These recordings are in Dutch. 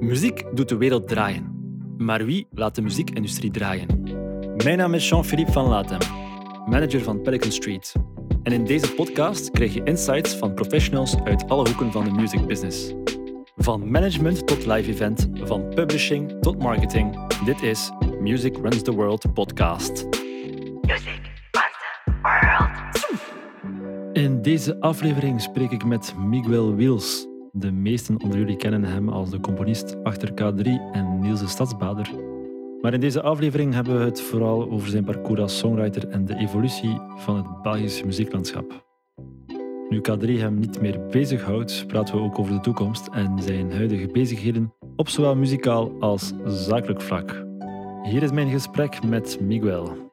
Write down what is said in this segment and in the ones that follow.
Muziek doet de wereld draaien. Maar wie laat de muziekindustrie draaien? Mijn naam is Jean-Philippe van Latem, manager van Pelican Street. En in deze podcast krijg je insights van professionals uit alle hoeken van de music business. Van management tot live event, van publishing tot marketing. Dit is Music Runs the World podcast. Music runs the world. In deze aflevering spreek ik met Miguel Wils. De meesten onder jullie kennen hem als de componist achter K3 en Niels de Stadsbader. Maar in deze aflevering hebben we het vooral over zijn parcours als songwriter en de evolutie van het Belgische muzieklandschap. Nu K3 hem niet meer bezighoudt, praten we ook over de toekomst en zijn huidige bezigheden op zowel muzikaal als zakelijk vlak. Hier is mijn gesprek met Miguel.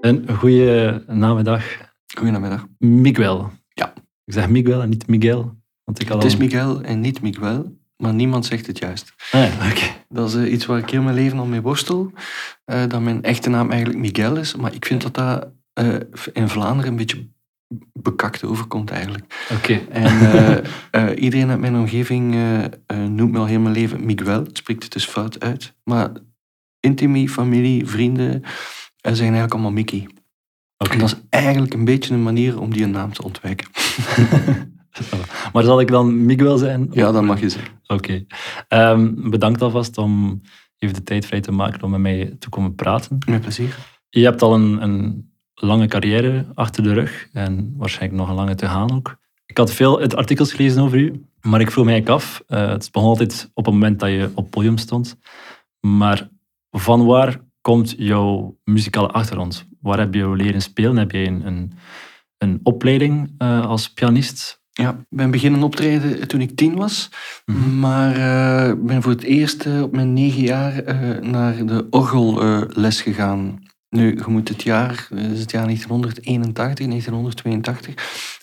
Een goede namiddag, Goedemiddag. Miguel. Ja. Ik zeg Miguel en niet Miguel. Want ik had Het is al- Miguel en niet Miguel, maar niemand zegt het juist. Ah, ja. Dat is eh, iets waar ik heel mijn leven al mee worstel. eh, dat mijn echte naam eigenlijk Miguel is, maar ik vind dat dat eh, in Vlaanderen een beetje bekakt overkomt eigenlijk. Oké. En iedereen uit mijn omgeving noemt me al heel mijn leven Miguel. Het spreekt het dus fout uit. Maar intimie, familie, vrienden zeggen eigenlijk allemaal Mickey. En dat is eigenlijk een beetje een manier om die een naam te ontwijken. Maar zal ik dan Miguel zijn? Ja, dat mag je zeggen. Oké. Ehm, bedankt alvast om even de tijd vrij te maken om met mij te komen praten. Met plezier. Je hebt al een, een lange carrière achter de rug en waarschijnlijk nog een lange te gaan ook. Ik had veel artikels gelezen over u, maar ik vroeg mij eigenlijk af, eh, het begon altijd op het moment dat je op het podium stond, maar van waar komt jouw muzikale achtergrond? Waar heb je leren spelen? Heb je een, een, een opleiding eh, als pianist? Ja, ik ben beginnen optreden toen ik tien was. Mhm. Maar ik ben voor het eerst eh, op mijn negen jaar eh, naar de orgelles gegaan. Nu, je moet het jaar, het is het jaar 1981, 1982.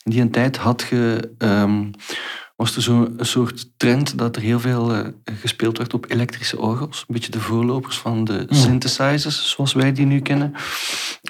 In die tijd had je, ehm, was er zo'n soort trend dat er heel veel eh, gespeeld werd op elektrische orgels. Een beetje de voorlopers van de Mhm. synthesizers, zoals wij die nu kennen.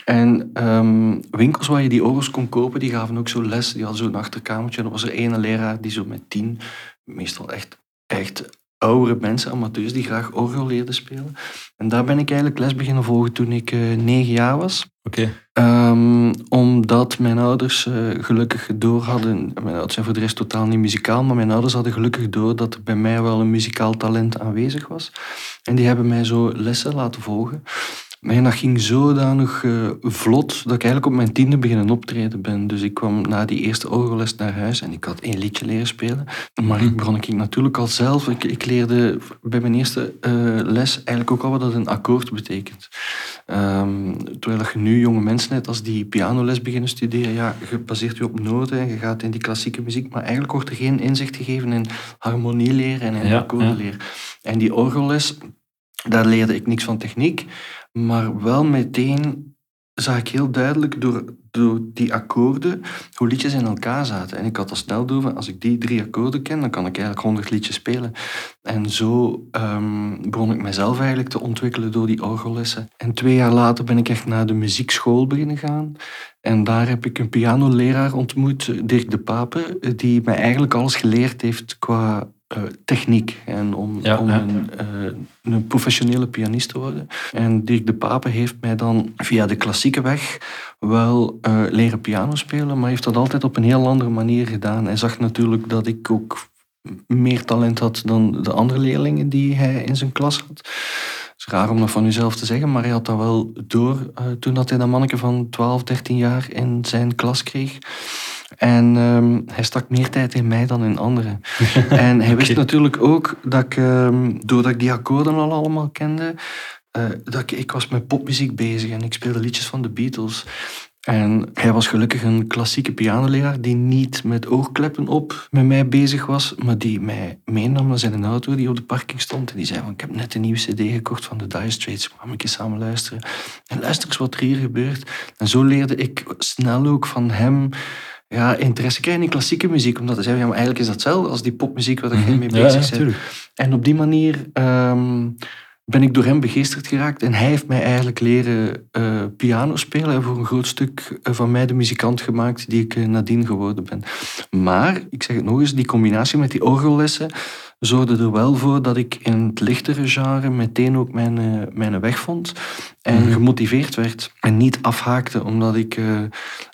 En ehm, winkels waar je die orgels kon kopen, die gaven ook zo les. Die hadden zo'n achterkamertje. En er was er ene leraar die zo met tien, meestal echt, echt oudere mensen, amateurs, die graag orgel leerden spelen. En daar ben ik eigenlijk les beginnen volgen toen ik eh, negen jaar was. Oké. Ehm, omdat mijn ouders eh, gelukkig door hadden. Mijn ouders zijn voor de rest totaal niet muzikaal, maar mijn ouders hadden gelukkig door dat er bij mij wel een muzikaal talent aanwezig was. En die hebben mij zo lessen laten volgen. En dat ging zodanig eh vlot dat ik eigenlijk op mijn tiende beginnen optreden ben. Dus ik kwam na die eerste orgelles naar huis en ik had één liedje leren spelen. Maar ik begon ik natuurlijk al zelf. Ik, ik leerde bij mijn eerste eh, les eigenlijk ook al wat dat een akkoord betekent. Ehm, terwijl je nu jonge mensen net als die pianoles beginnen studeren, ja, je baseert je op noten en je gaat in die klassieke muziek, maar eigenlijk wordt er geen inzicht gegeven in harmonie leren en in Ja, akkoorden ja. leren. En die orgelles, daar leerde ik niks van techniek, maar wel meteen zag ik heel duidelijk door, door die akkoorden hoe liedjes in elkaar zaten. En ik had al snel door als ik die drie akkoorden ken, dan kan ik eigenlijk honderd liedjes spelen. En zo ehm, begon ik mezelf eigenlijk te ontwikkelen door die orgellessen. En twee jaar later ben ik echt naar de muziekschool beginnen gaan. En daar heb ik een pianoleraar ontmoet, Dirk de Pape, die mij eigenlijk alles geleerd heeft qua eh, techniek. En om, Ja, om ja. Een, eh, een professionele pianist te worden. En Dirk de Pape heeft mij dan via de klassieke weg wel eh, leren piano spelen, maar heeft dat altijd op een heel andere manier gedaan. Hij zag natuurlijk dat ik ook meer talent had dan de andere leerlingen die hij in zijn klas had. Het is raar om dat van uzelf te zeggen, maar hij had dat wel door toen dat hij dat manneke van 12, 13 jaar in zijn klas kreeg. En ehm, hij stak meer tijd in mij dan in anderen. en hij wist natuurlijk ook dat ik, ehm, doordat ik die akkoorden al allemaal kende, eh, dat ik, ik was met popmuziek bezig en ik speelde liedjes van de Beatles. En hij was gelukkig een klassieke pianoleraar die niet met oogkleppen op met mij bezig was, maar die mij meenam naar zijn auto die op de parking stond. En die zei van, ik heb net een nieuwe cd gekocht van de Dire Straits, gaan we een keer samen luisteren. En luister eens wat er hier gebeurt. En zo leerde ik snel ook van hem ja, interesse krijgen in klassieke muziek. Omdat hij zei, ja, maar eigenlijk is dat hetzelfde als die popmuziek waar jij mee Mhm. Ja, bezig ja. En op die manier ehm, ben ik door hem begeesterd geraakt. En hij heeft mij eigenlijk leren eh, piano spelen. En voor een groot stuk eh, van mij de muzikant gemaakt die ik eh, nadien geworden ben. Maar, ik zeg het nog eens, die combinatie met die orgellessen zorgde er wel voor dat ik in het lichtere genre meteen ook mijn, eh, mijn weg vond. En Mhm. gemotiveerd werd en niet afhaakte omdat ik eh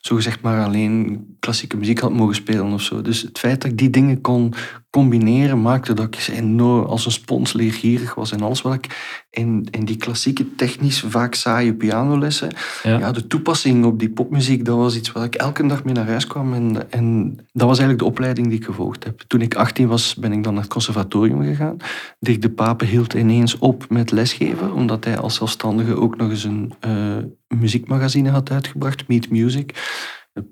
zogezegd maar alleen klassieke muziek had mogen spelen of zo. Dus het feit dat ik die dingen kon combineren maakte dat ik enorm als een spons leergierig was. En alles wat ik in, in die klassieke technisch vaak saaie pianolessen Ja. ja, de toepassing op die popmuziek, dat was iets waar ik elke dag mee naar huis kwam. En, en dat was eigenlijk de opleiding die ik gevolgd heb. Toen ik 18 was, ben ik dan naar het conservatorium gegaan. Dirk de Pape hield ineens op met lesgeven, omdat hij als zelfstandige ook nog eens een eh, muziekmagazine had uitgebracht, Meet Music.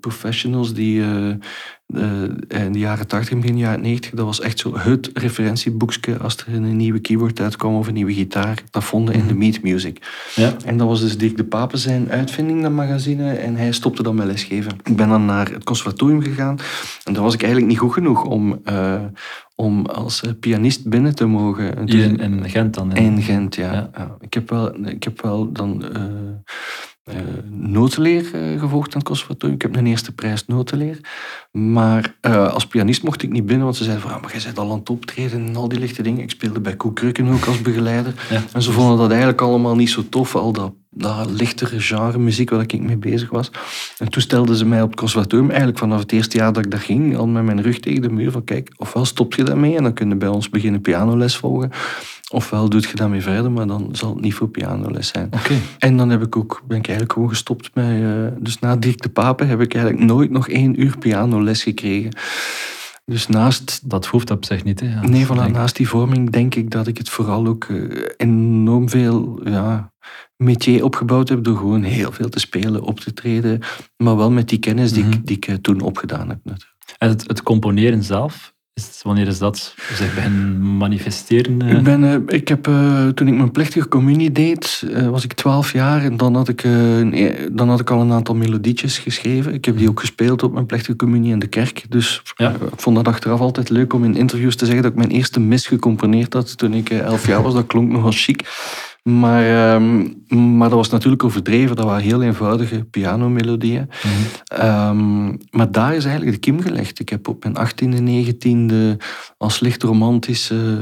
Professionals die eh, eh, in de jaren 80, begin jaren 90, dat was echt zo het referentieboekje als er een nieuwe keyboard uitkwam of een nieuwe gitaar. Dat vonden in de Meet Music. Ja. En dat was dus Dirk de Pape zijn uitvinding, dat magazine. En hij stopte dan met lesgeven. Ik ben dan naar het conservatorium gegaan. En daar was ik eigenlijk niet goed genoeg om, eh, om als pianist binnen te mogen. En Hier toen- in, in Gent dan. in Gent, ja. Ja. Ja. Ik, heb wel, ik heb wel dan eh, notenleer eh, gevolgd aan het conservatorium. Ik heb een eerste prijs notenleer. Maar eh, als pianist mocht ik niet binnen, want ze zeiden van, "Ah, maar jij bent al aan het optreden en al die lichte dingen. Ik speelde bij Koek Krukken ook als begeleider. Ja. En ze vonden dat eigenlijk allemaal niet zo tof, al dat, dat lichtere genre muziek waar ik mee bezig was. En toen stelden ze mij op het conservatorium, eigenlijk vanaf het eerste jaar dat ik daar ging, al met mijn rug tegen de muur, van kijk, ofwel stop je daarmee en dan kun je bij ons beginnen pianoles volgen, ofwel doe je daarmee verder, maar dan zal het niet voor pianoles zijn. Oké. En dan heb ik ook, ben ik eigenlijk gewoon gestopt met... eh, dus na Dirk de Pape heb ik eigenlijk nooit nog één uur pianoles gekregen. Dus naast Dat hoeft op zich niet. Hè. Ja, Nee, voilà, naast die vorming denk ik dat ik het vooral ook eh, enorm veel ja, métier opgebouwd heb door gewoon heel veel te spelen, op te treden, maar wel met die kennis die, Mhm. ik, die ik eh, toen opgedaan heb. natuurlijk. En het, het componeren zelf, is wanneer is dat zich beginnen manifesteren? eh? Ik, ben, eh, ik heb, eh, toen ik mijn plechtige communie deed, was ik 12 jaar en dan had ik, e- dan had ik al een aantal melodietjes geschreven. Ik heb die ook gespeeld op mijn plechtige communie in de kerk. Dus Ja. ik vond dat achteraf altijd leuk om in interviews te zeggen dat ik mijn eerste mis gecomponeerd had toen ik 11 jaar was. Dat klonk nogal chic. Maar, ehm, maar dat was natuurlijk overdreven. Dat waren heel eenvoudige pianomelodieën. Mhm. Ehm, maar daar is eigenlijk de kiem gelegd. Ik heb op mijn 18e, 19e als licht romantische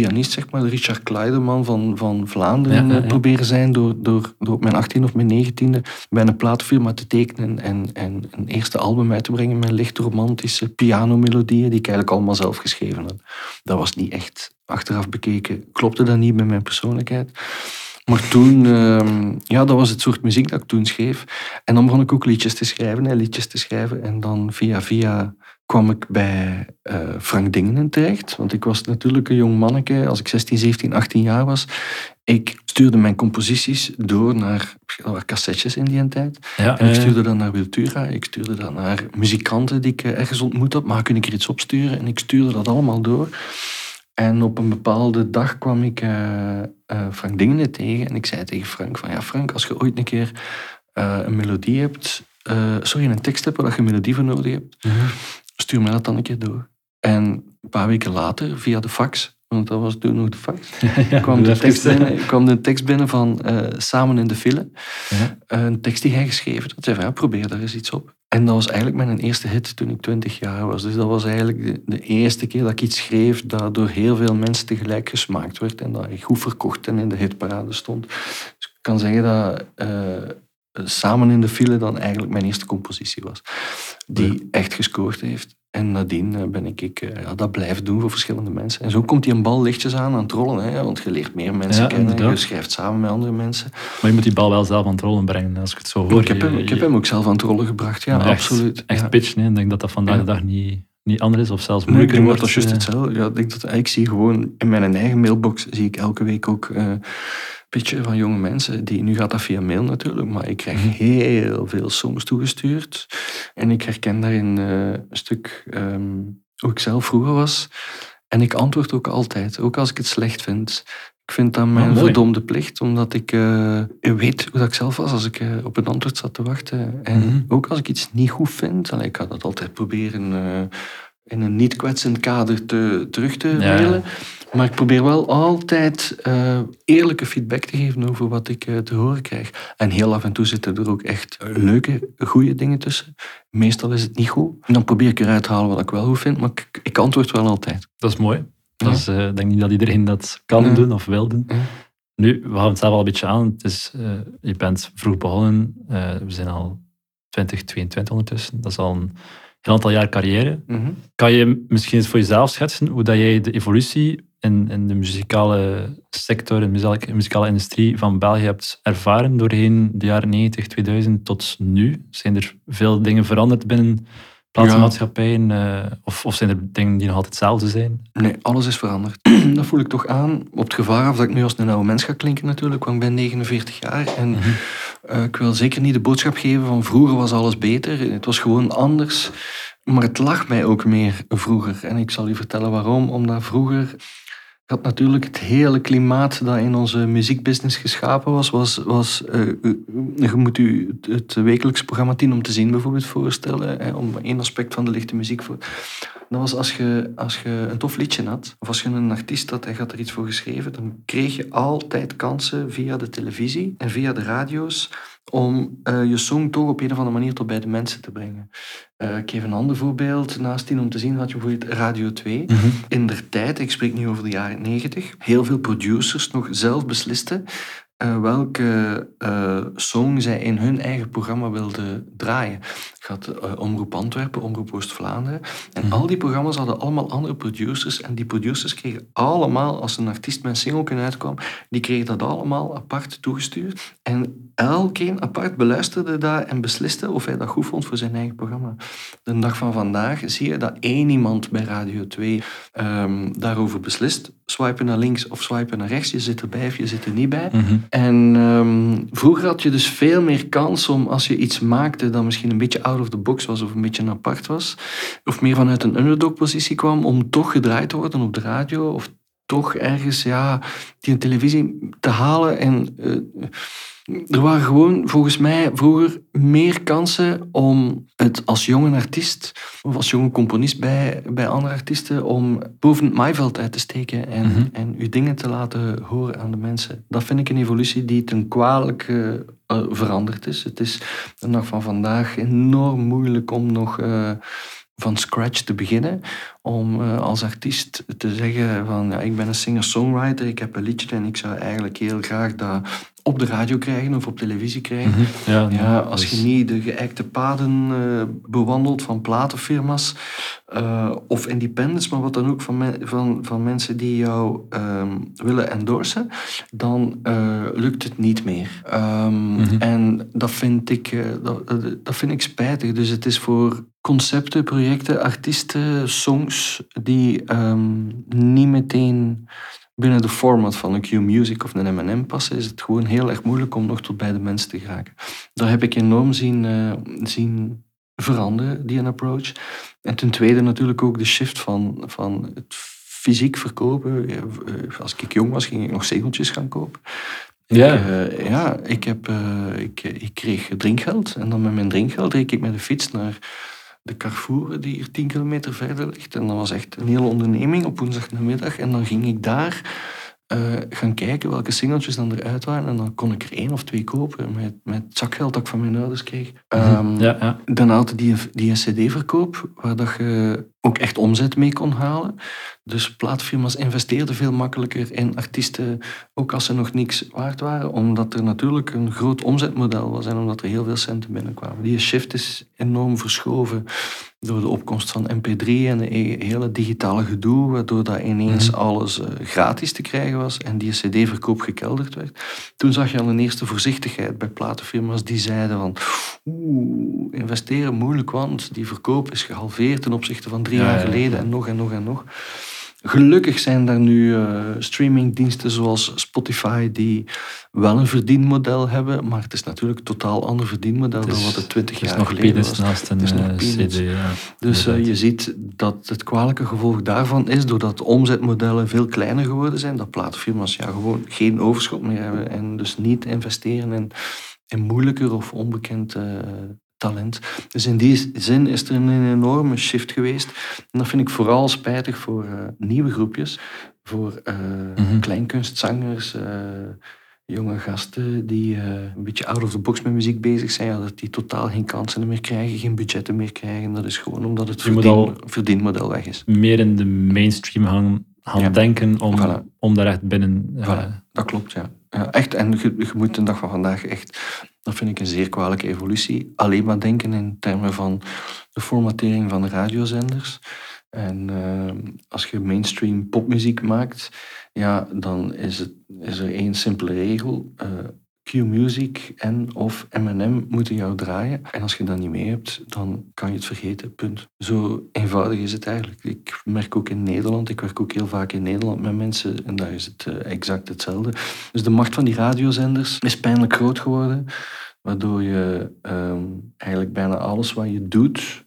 pianist, zeg maar, Richard Kleiderman van, van Vlaanderen Ja, ja, eh, ja. proberen zijn door, door, door op mijn 18e of mijn 19e bij een platenfirma te tekenen en, en een eerste album uit te brengen met licht romantische pianomelodieën die ik eigenlijk allemaal zelf geschreven had. Dat was niet echt achteraf bekeken, klopte dat niet met mijn persoonlijkheid. Maar toen, ehm, ja, dat was het soort muziek dat ik toen schreef. En dan begon ik ook liedjes te schrijven, hè, liedjes te schrijven. En dan via via kwam ik bij eh, Frank Dingenen terecht. Want ik was natuurlijk een jong manneke, als ik 16, 17, 18 jaar was. Ik stuurde mijn composities door naar, cassettes in die tijd. Ja, En ik stuurde dat naar Wiltura, ik stuurde dat naar muzikanten die ik eh, ergens ontmoet had. Maar kun ik er iets opsturen? En ik stuurde dat allemaal door. En op een bepaalde dag kwam ik eh, Frank Dingenen tegen. En ik zei tegen Frank van, ja Frank, als je ooit een keer een melodie hebt... sorry, een tekst hebt waar je een melodie voor nodig hebt, mhm. Stuur mij dat dan een keer door. En een paar weken later, via de fax, want dat was toen nog de fax, ja, kwam, de tekst binnen, kwam de tekst binnen van eh, Samen in de file. Ja. Een tekst die hij geschreven had. zei van, ja, probeer daar eens iets op. En dat was eigenlijk mijn eerste hit toen ik 20 jaar was. Dus dat was eigenlijk de, de eerste keer dat ik iets schreef dat door heel veel mensen tegelijk gesmaakt werd en dat goed verkocht en in de hitparade stond. Dus ik kan zeggen dat eh, Samen in de file dan eigenlijk mijn eerste compositie was. Die echt gescoord heeft. En nadien eh, ben ik, ik eh, ja, dat blijven doen voor verschillende mensen. En zo komt die een bal lichtjes aan aan het rollen. Hè, want je leert meer mensen Ja, kennen. inderdaad. Je schrijft samen met andere mensen. Maar je moet die bal wel zelf aan het rollen brengen, als ik het zo hoor. ik, heb hem, ik heb hem ook zelf aan het rollen gebracht. Ja, echt- absoluut. Echt ja. pitchen, hè. ik denk dat dat vandaag de dag niet, niet anders is, of zelfs Nee, ik moeilijker denk wordt. dat juist eh. hetzelfde. Ja, ik, denk dat, ik zie gewoon in mijn eigen mailbox zie ik elke week ook van jonge mensen. Die, nu gaat dat via mail natuurlijk, maar ik krijg Mhm. heel veel songs toegestuurd. En ik herken daarin eh, een stuk ehm, hoe ik zelf vroeger was. En ik antwoord ook altijd, ook als ik het slecht vind. Ik vind dat mijn Oh, mooi. verdomde plicht, omdat ik eh, weet hoe dat ik zelf was als ik eh, op een antwoord zat te wachten. En Mhm. ook als ik iets niet goed vind, allee, ik ga dat altijd proberen in een niet kwetsend kader te, terug te Ja. mailen. Maar ik probeer wel altijd eh, eerlijke feedback te geven over wat ik eh, te horen krijg. En heel af en toe zitten er ook echt leuke, goede dingen tussen. Meestal is het niet goed. En dan probeer ik eruit te halen wat ik wel goed vind, maar ik, ik antwoord wel altijd. Dat is mooi. Dat is, eh, ik denk niet dat iedereen dat kan doen of wil doen. Ja. Nu, we gaan het zelf al een beetje aan. Het is, eh, je bent vroeg begonnen. Eh, we zijn al 2022 ondertussen. Dat is al een heel aantal jaar carrière. Mhm. Kan je misschien eens voor jezelf schetsen hoe dat jij de evolutie in, in de muzikale sector, in de muzikale, industrie van België hebt ervaren doorheen de jaren 90, 2000 tot nu? Zijn er veel dingen veranderd binnen platenmaatschappijen? eh, of, of zijn er dingen die nog altijd hetzelfde zijn? Nee, alles is veranderd. dat voel ik toch aan. Op het gevaar af dat ik nu als een oude mens ga klinken natuurlijk, want ik ben 49 jaar. En eh, ik wil zeker niet de boodschap geven van vroeger was alles beter. Het was gewoon anders. Maar het lag mij ook meer vroeger. En ik zal u vertellen waarom. Omdat vroeger had natuurlijk het hele klimaat dat in onze muziekbusiness geschapen was. was, was eh, eh, je moet u het, wekelijks programma 10 om te zien bijvoorbeeld voorstellen. Om één aspect van de lichte muziek voor. Dat was als je, als je een tof liedje had, of als je een artiest had en had er iets voor geschreven, dan kreeg je altijd kansen via de televisie en via de radio's om eh, je song toch op een of andere manier tot bij de mensen te brengen. Eh, ik geef een ander voorbeeld. Naast tien om te zien had je bijvoorbeeld Radio 2. In der tijd, ik spreek nu over de jaren 90, heel veel producers nog zelf beslisten eh, welke eh, song zij in hun eigen programma wilden draaien. Had eh, Omroep Antwerpen, Omroep Oost-Vlaanderen. En al die programma's hadden allemaal andere producers. En die producers kregen allemaal, als een artiest met een single uitkwam, die kregen dat allemaal apart toegestuurd. En elkeen apart beluisterde dat en besliste of hij dat goed vond voor zijn eigen programma. De dag van vandaag zie je dat één iemand bij Radio 2 ehm, daarover beslist. Swipen naar links of swipen naar rechts. Je zit erbij of je zit er niet bij. En ehm, vroeger had je dus veel meer kans om, als je iets maakte dat misschien een beetje of the box was of een beetje apart was, of meer vanuit een underdog-positie kwam, om toch gedraaid te worden op de radio of toch ergens ja, die televisie te halen. En eh, er waren gewoon volgens mij vroeger meer kansen om het als jonge artiest of als jonge componist bij, bij andere artiesten om boven het maaiveld uit te steken en, Mhm. en uw dingen te laten horen aan de mensen. Dat vind ik een evolutie die ten kwalijke eh, veranderd is. Het is de dag van vandaag enorm moeilijk om nog eh, van scratch te beginnen. Om eh, als artiest te zeggen van ja, ik ben een singer-songwriter, ik heb een liedje en ik zou eigenlijk heel graag dat op de radio krijgen of op televisie krijgen. Ja, Ja, als dus- je niet de geëikte paden eh, bewandelt van platenfirma's eh, of independents, maar wat dan ook van, me- van, van mensen die jou ehm, willen endorsen, dan lukt het niet meer. Ehm, Mhm. En dat vind, ik, dat vind ik spijtig. Dus het is voor concepten, projecten, artiesten, songs die ehm, niet meteen binnen de format van een Q-Music of een M&M passen, is het gewoon heel erg moeilijk om nog tot bij de mensen te geraken. Daar heb ik enorm zien, eh, zien veranderen, die een approach. En ten tweede natuurlijk ook de shift van, van het fysiek verkopen. Eh, Als ik jong was, ging ik nog zegeltjes gaan kopen. Ja. Eh, ja, ik, heb, ik, ik kreeg drinkgeld. En dan met mijn drinkgeld reed ik met de fiets naar de Carrefour, die hier 10 kilometer verder ligt. En dat was echt een hele onderneming op woensdagnamiddag. En dan ging ik daar eh, gaan kijken welke singeltjes dan eruit waren. En dan kon ik er één of twee kopen met, met zakgeld dat ik van mijn ouders kreeg. Ehm, ja, ja. dan had die, die cd-verkoop, waar dat je ook echt omzet mee kon halen. Dus plaatfirma's investeerden veel makkelijker in artiesten, ook als ze nog niks waard waren, omdat er natuurlijk een groot omzetmodel was en omdat er heel veel centen binnenkwamen. Die shift is enorm verschoven door de opkomst van MP3 en de e- hele digitale gedoe, waardoor dat ineens Mhm. alles eh, gratis te krijgen was en die cd-verkoop gekelderd werd. Toen zag je al een eerste voorzichtigheid bij platenfirma's die zeiden van oeh, investeren moeilijk, want die verkoop is gehalveerd ten opzichte van drie Ja, jaar ja, ja. geleden en nog en nog en nog. Gelukkig zijn er nu eh, streamingdiensten zoals Spotify die wel een verdienmodel hebben, maar het is natuurlijk een totaal ander verdienmodel dan wat het twintig Het is jaar nog geleden was. naast een Het is nog eh, peanuts. cd. Ja. Dus eh, je ziet dat het kwalijke gevolg daarvan is, doordat omzetmodellen veel kleiner geworden zijn, dat platenfirma's ja, gewoon geen overschot meer hebben en dus niet investeren in, in moeilijker of onbekend talent. Dus in die zin is er een enorme shift geweest. En dat vind ik vooral spijtig voor eh, nieuwe groepjes, voor eh, Mhm. kleinkunstzangers, eh, jonge gasten die een beetje out of the box met muziek bezig zijn, ja, dat die totaal geen kansen meer krijgen, geen budgetten meer krijgen. Dat is gewoon omdat het verdien- verdienmodel weg is. meer in de mainstream gaan gaan Ja. denken om, Voilà. om daar echt binnen... Voilà. Dat klopt, ja. ja echt, en je, je moet de dag van vandaag echt, dat vind ik een zeer kwalijke evolutie, alleen maar denken in termen van de formatering van de radiozenders. En eh, als je mainstream popmuziek maakt, ja, dan is, het, is er één simpele regel. eh, Q-Music en of M&M moeten jou draaien. En als je dat niet mee hebt, dan kan je het vergeten, punt. Zo eenvoudig is het eigenlijk. Ik merk ook in Nederland, ik werk ook heel vaak in Nederland met mensen en daar is het eh, exact hetzelfde. Dus de macht van die radiozenders is pijnlijk groot geworden, waardoor je ehm, eigenlijk bijna alles wat je doet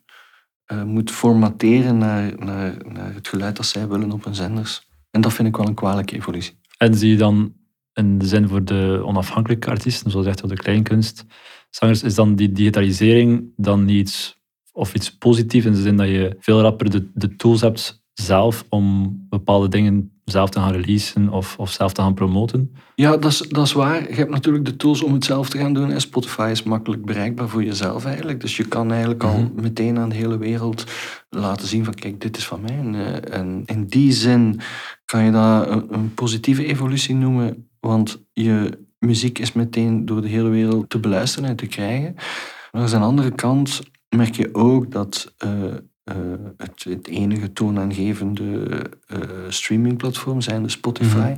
eh, moet formateren naar, naar, naar het geluid dat zij willen op hun zenders. En dat vind ik wel een kwalijke evolutie. En zie je dan in de zin voor de onafhankelijke artiesten, zoals echt de kleinkunstzangers, is dan die digitalisering dan niet iets, of iets positiefs in de zin dat je veel rapper de, de tools hebt zelf om bepaalde dingen zelf te gaan releasen of, of zelf te gaan promoten? Ja, dat is, dat is waar. Je hebt natuurlijk de tools om het zelf te gaan doen. En Spotify is makkelijk bereikbaar voor jezelf eigenlijk. Dus je kan eigenlijk al Mhm. meteen aan de hele wereld laten zien van kijk, dit is van mij. En, eh, en in die zin kan je dat een, een positieve evolutie noemen. Want je muziek is meteen door de hele wereld te beluisteren en te krijgen. Maar aan de andere kant merk je ook dat eh, het, het enige toonaangevende eh, streamingplatform zijn de Spotify.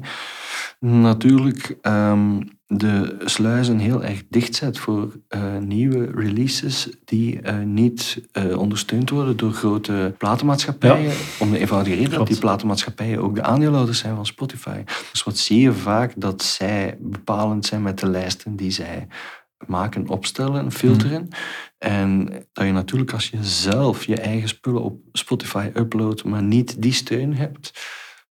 Natuurlijk ehm, de sluizen heel erg dicht zet voor eh, nieuwe releases die eh, niet eh, ondersteund worden door grote platenmaatschappijen. Om de eenvoudige reden dat die platenmaatschappijen ook de aandeelhouders zijn van Spotify. Dus wat zie je vaak dat zij bepalend zijn met de lijsten die zij maken, opstellen, filteren. En dat je natuurlijk als je zelf je eigen spullen op Spotify uploadt, maar niet die steun hebt,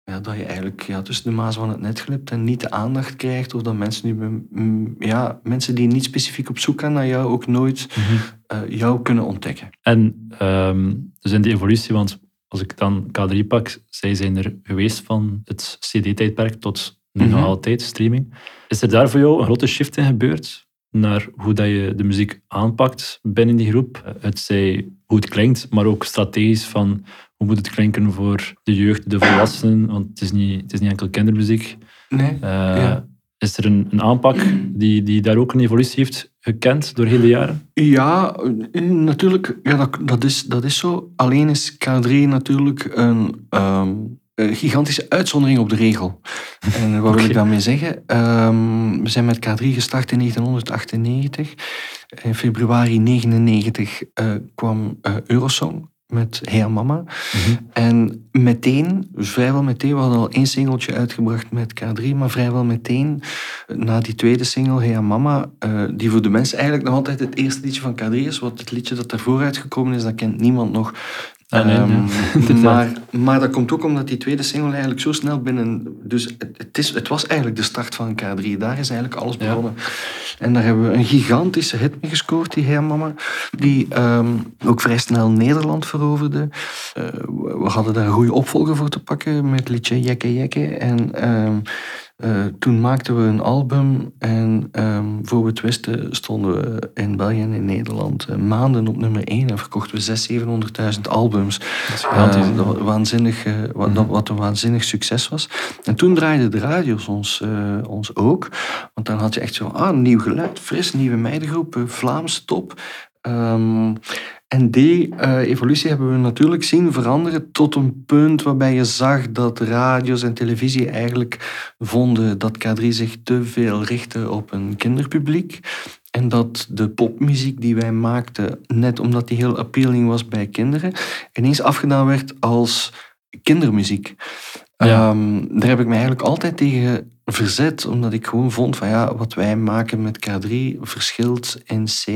ja, dat je eigenlijk ja, tussen de maas van het net glipt en niet de aandacht krijgt, of dat mensen, nu, mm, ja, mensen die niet specifiek op zoek gaan naar jou ook nooit eh, jou kunnen ontdekken. En ehm, dus in die evolutie, want als ik dan K3 pak, zij zijn er geweest van het CD-tijdperk tot nu nog Mhm. altijd, streaming. Is er daar voor jou een grote shift in gebeurd? Naar hoe dat je de muziek aanpakt binnen die groep? Het zij hoe het klinkt, maar ook strategisch van hoe moet het klinken voor de jeugd, de volwassenen? Want het is niet, het is niet enkel kindermuziek. Nee? Eh, Ja. Is er een, een aanpak die, die daar ook een evolutie heeft gekend door heel de jaren? Ja, eh, natuurlijk, ja, dat, dat, is, dat is zo. Alleen is K3 natuurlijk een, ehm, een gigantische uitzondering op de regel. En wat wil ik daarmee zeggen? Ehm, we zijn met K3 gestart in 1998. In februari 1999 kwam eh, Eurosong met Hey Mama. En meteen, vrijwel meteen, we hadden al één singeltje uitgebracht met K3, maar vrijwel meteen, eh, na die tweede single, Hey Mama, eh, die voor de mensen eigenlijk nog altijd het eerste liedje van K3 is, want het liedje dat daarvoor uitgekomen is, dat kent niemand nog. Ah, nee, Ehm, maar, maar dat komt ook omdat die tweede single eigenlijk zo snel binnen... Dus het, het, is, het was eigenlijk de start van K3. Daar is eigenlijk alles Ja. begonnen. En daar hebben we een gigantische hit mee gescoord, die Hey Mama. Die ehm, ook vrij snel Nederland veroverde. Eh, we hadden daar een goede opvolger voor te pakken met liedje Jekke Jekke. En ehm, eh, toen maakten we een album en ehm, voor we het wisten stonden we in België en in Nederland eh, maanden op nummer 1 en verkochten we 600.000, 700.000 albums. Dat is dat wa- waanzinnig, wat, dat- wat een waanzinnig succes was. En toen draaiden de radio's ons, ons ook. Want dan had je echt zo, ah, nieuw geluid, fris, nieuwe meidengroep, Vlaams, top. Ehm, en die eh, evolutie hebben we natuurlijk zien veranderen tot een punt waarbij je zag dat radio's en televisie eigenlijk vonden dat K3 zich te veel richtte op een kinderpubliek. En dat de popmuziek die wij maakten, net omdat die heel appealing was bij kinderen, ineens afgedaan werd als kindermuziek. Ja. Ehm, daar heb ik me eigenlijk altijd tegen verzet, omdat ik gewoon vond van ja, wat wij maken met K3 verschilt in C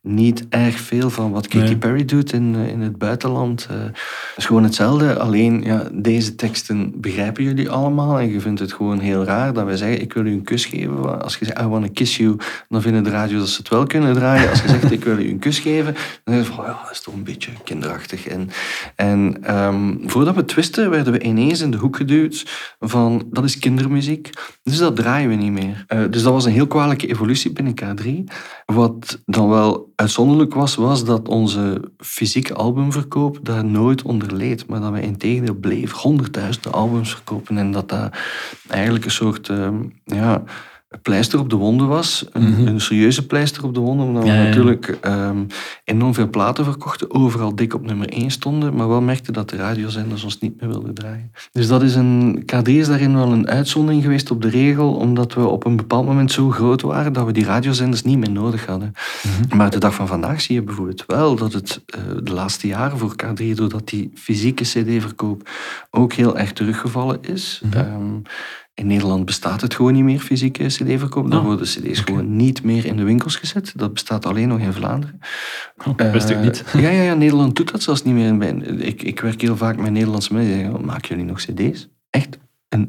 niet erg veel van wat Katy Nee. Perry doet in, eh, in het buitenland. Eh, Het is gewoon hetzelfde, alleen ja, deze teksten begrijpen jullie allemaal en je vindt het gewoon heel raar dat wij zeggen ik wil u een kus geven. Als je zegt I want to kiss you, dan vinden de radio's dat ze het wel kunnen draaien. Als je zegt ik wil u een kus geven, dan zeg je van ja, dat is toch een beetje kinderachtig. En, en ehm, voordat we het wisten, werden we ineens in de hoek geduwd van dat is kindermuziek. Dus dat draaien we niet meer. Eh, dus dat was een heel kwalijke evolutie binnen K3. Wat dan wel uitzonderlijk was, was dat onze fysieke albumverkoop daar nooit onder leed. Maar dat we in tegendeel bleef honderdduizenden albums verkopen. En dat dat eigenlijk een soort... ehm, ja, pleister op de wonden was. Een, Mhm. een serieuze pleister op de wonden, omdat ja, we ja. natuurlijk ehm, enorm veel platen verkochten, overal dik op nummer 1 stonden, maar wel merkten dat de radiozenders ons niet meer wilden draaien. Dus dat is een, K3 is daarin wel een uitzondering geweest op de regel, omdat we op een bepaald moment zo groot waren dat we die radiozenders niet meer nodig hadden. Mhm. Maar de dag van vandaag zie je bijvoorbeeld wel dat het eh, de laatste jaren voor K3, doordat die fysieke cd-verkoop ook heel erg teruggevallen is. Mhm. ehm, in Nederland bestaat het gewoon niet meer, fysieke cd-verkoop. Daar Ah, worden cd's gewoon niet meer in de winkels gezet. Dat bestaat alleen nog in Vlaanderen. Oh, wist ik Eh, niet. Ja, ja, ja, Nederland doet dat zelfs niet meer. Ik, ik werk heel vaak met Nederlandse mensen zeggen, "Oh, maken jullie nog cd's? Echt? Het,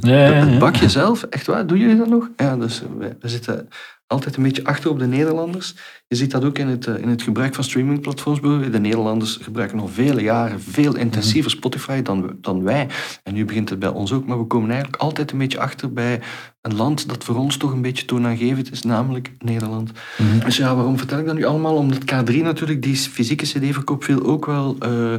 Ja, ja, ja, het ja. bakje zelf? Echt waar? Doen jullie dat nog? Ja, dus we, we zitten altijd een beetje achter op de Nederlanders. Je ziet dat ook in het, eh, in het gebruik van streamingplatforms. De Nederlanders gebruiken al vele jaren veel intensiever Mhm. Spotify dan, dan wij. En nu begint het bij ons ook, maar we komen eigenlijk altijd een beetje achter bij een land dat voor ons toch een beetje toonaangevend is, namelijk Nederland. Mhm. Dus ja, waarom vertel ik dat nu allemaal? Omdat K3 natuurlijk, die fysieke cd-verkoop viel ook wel eh,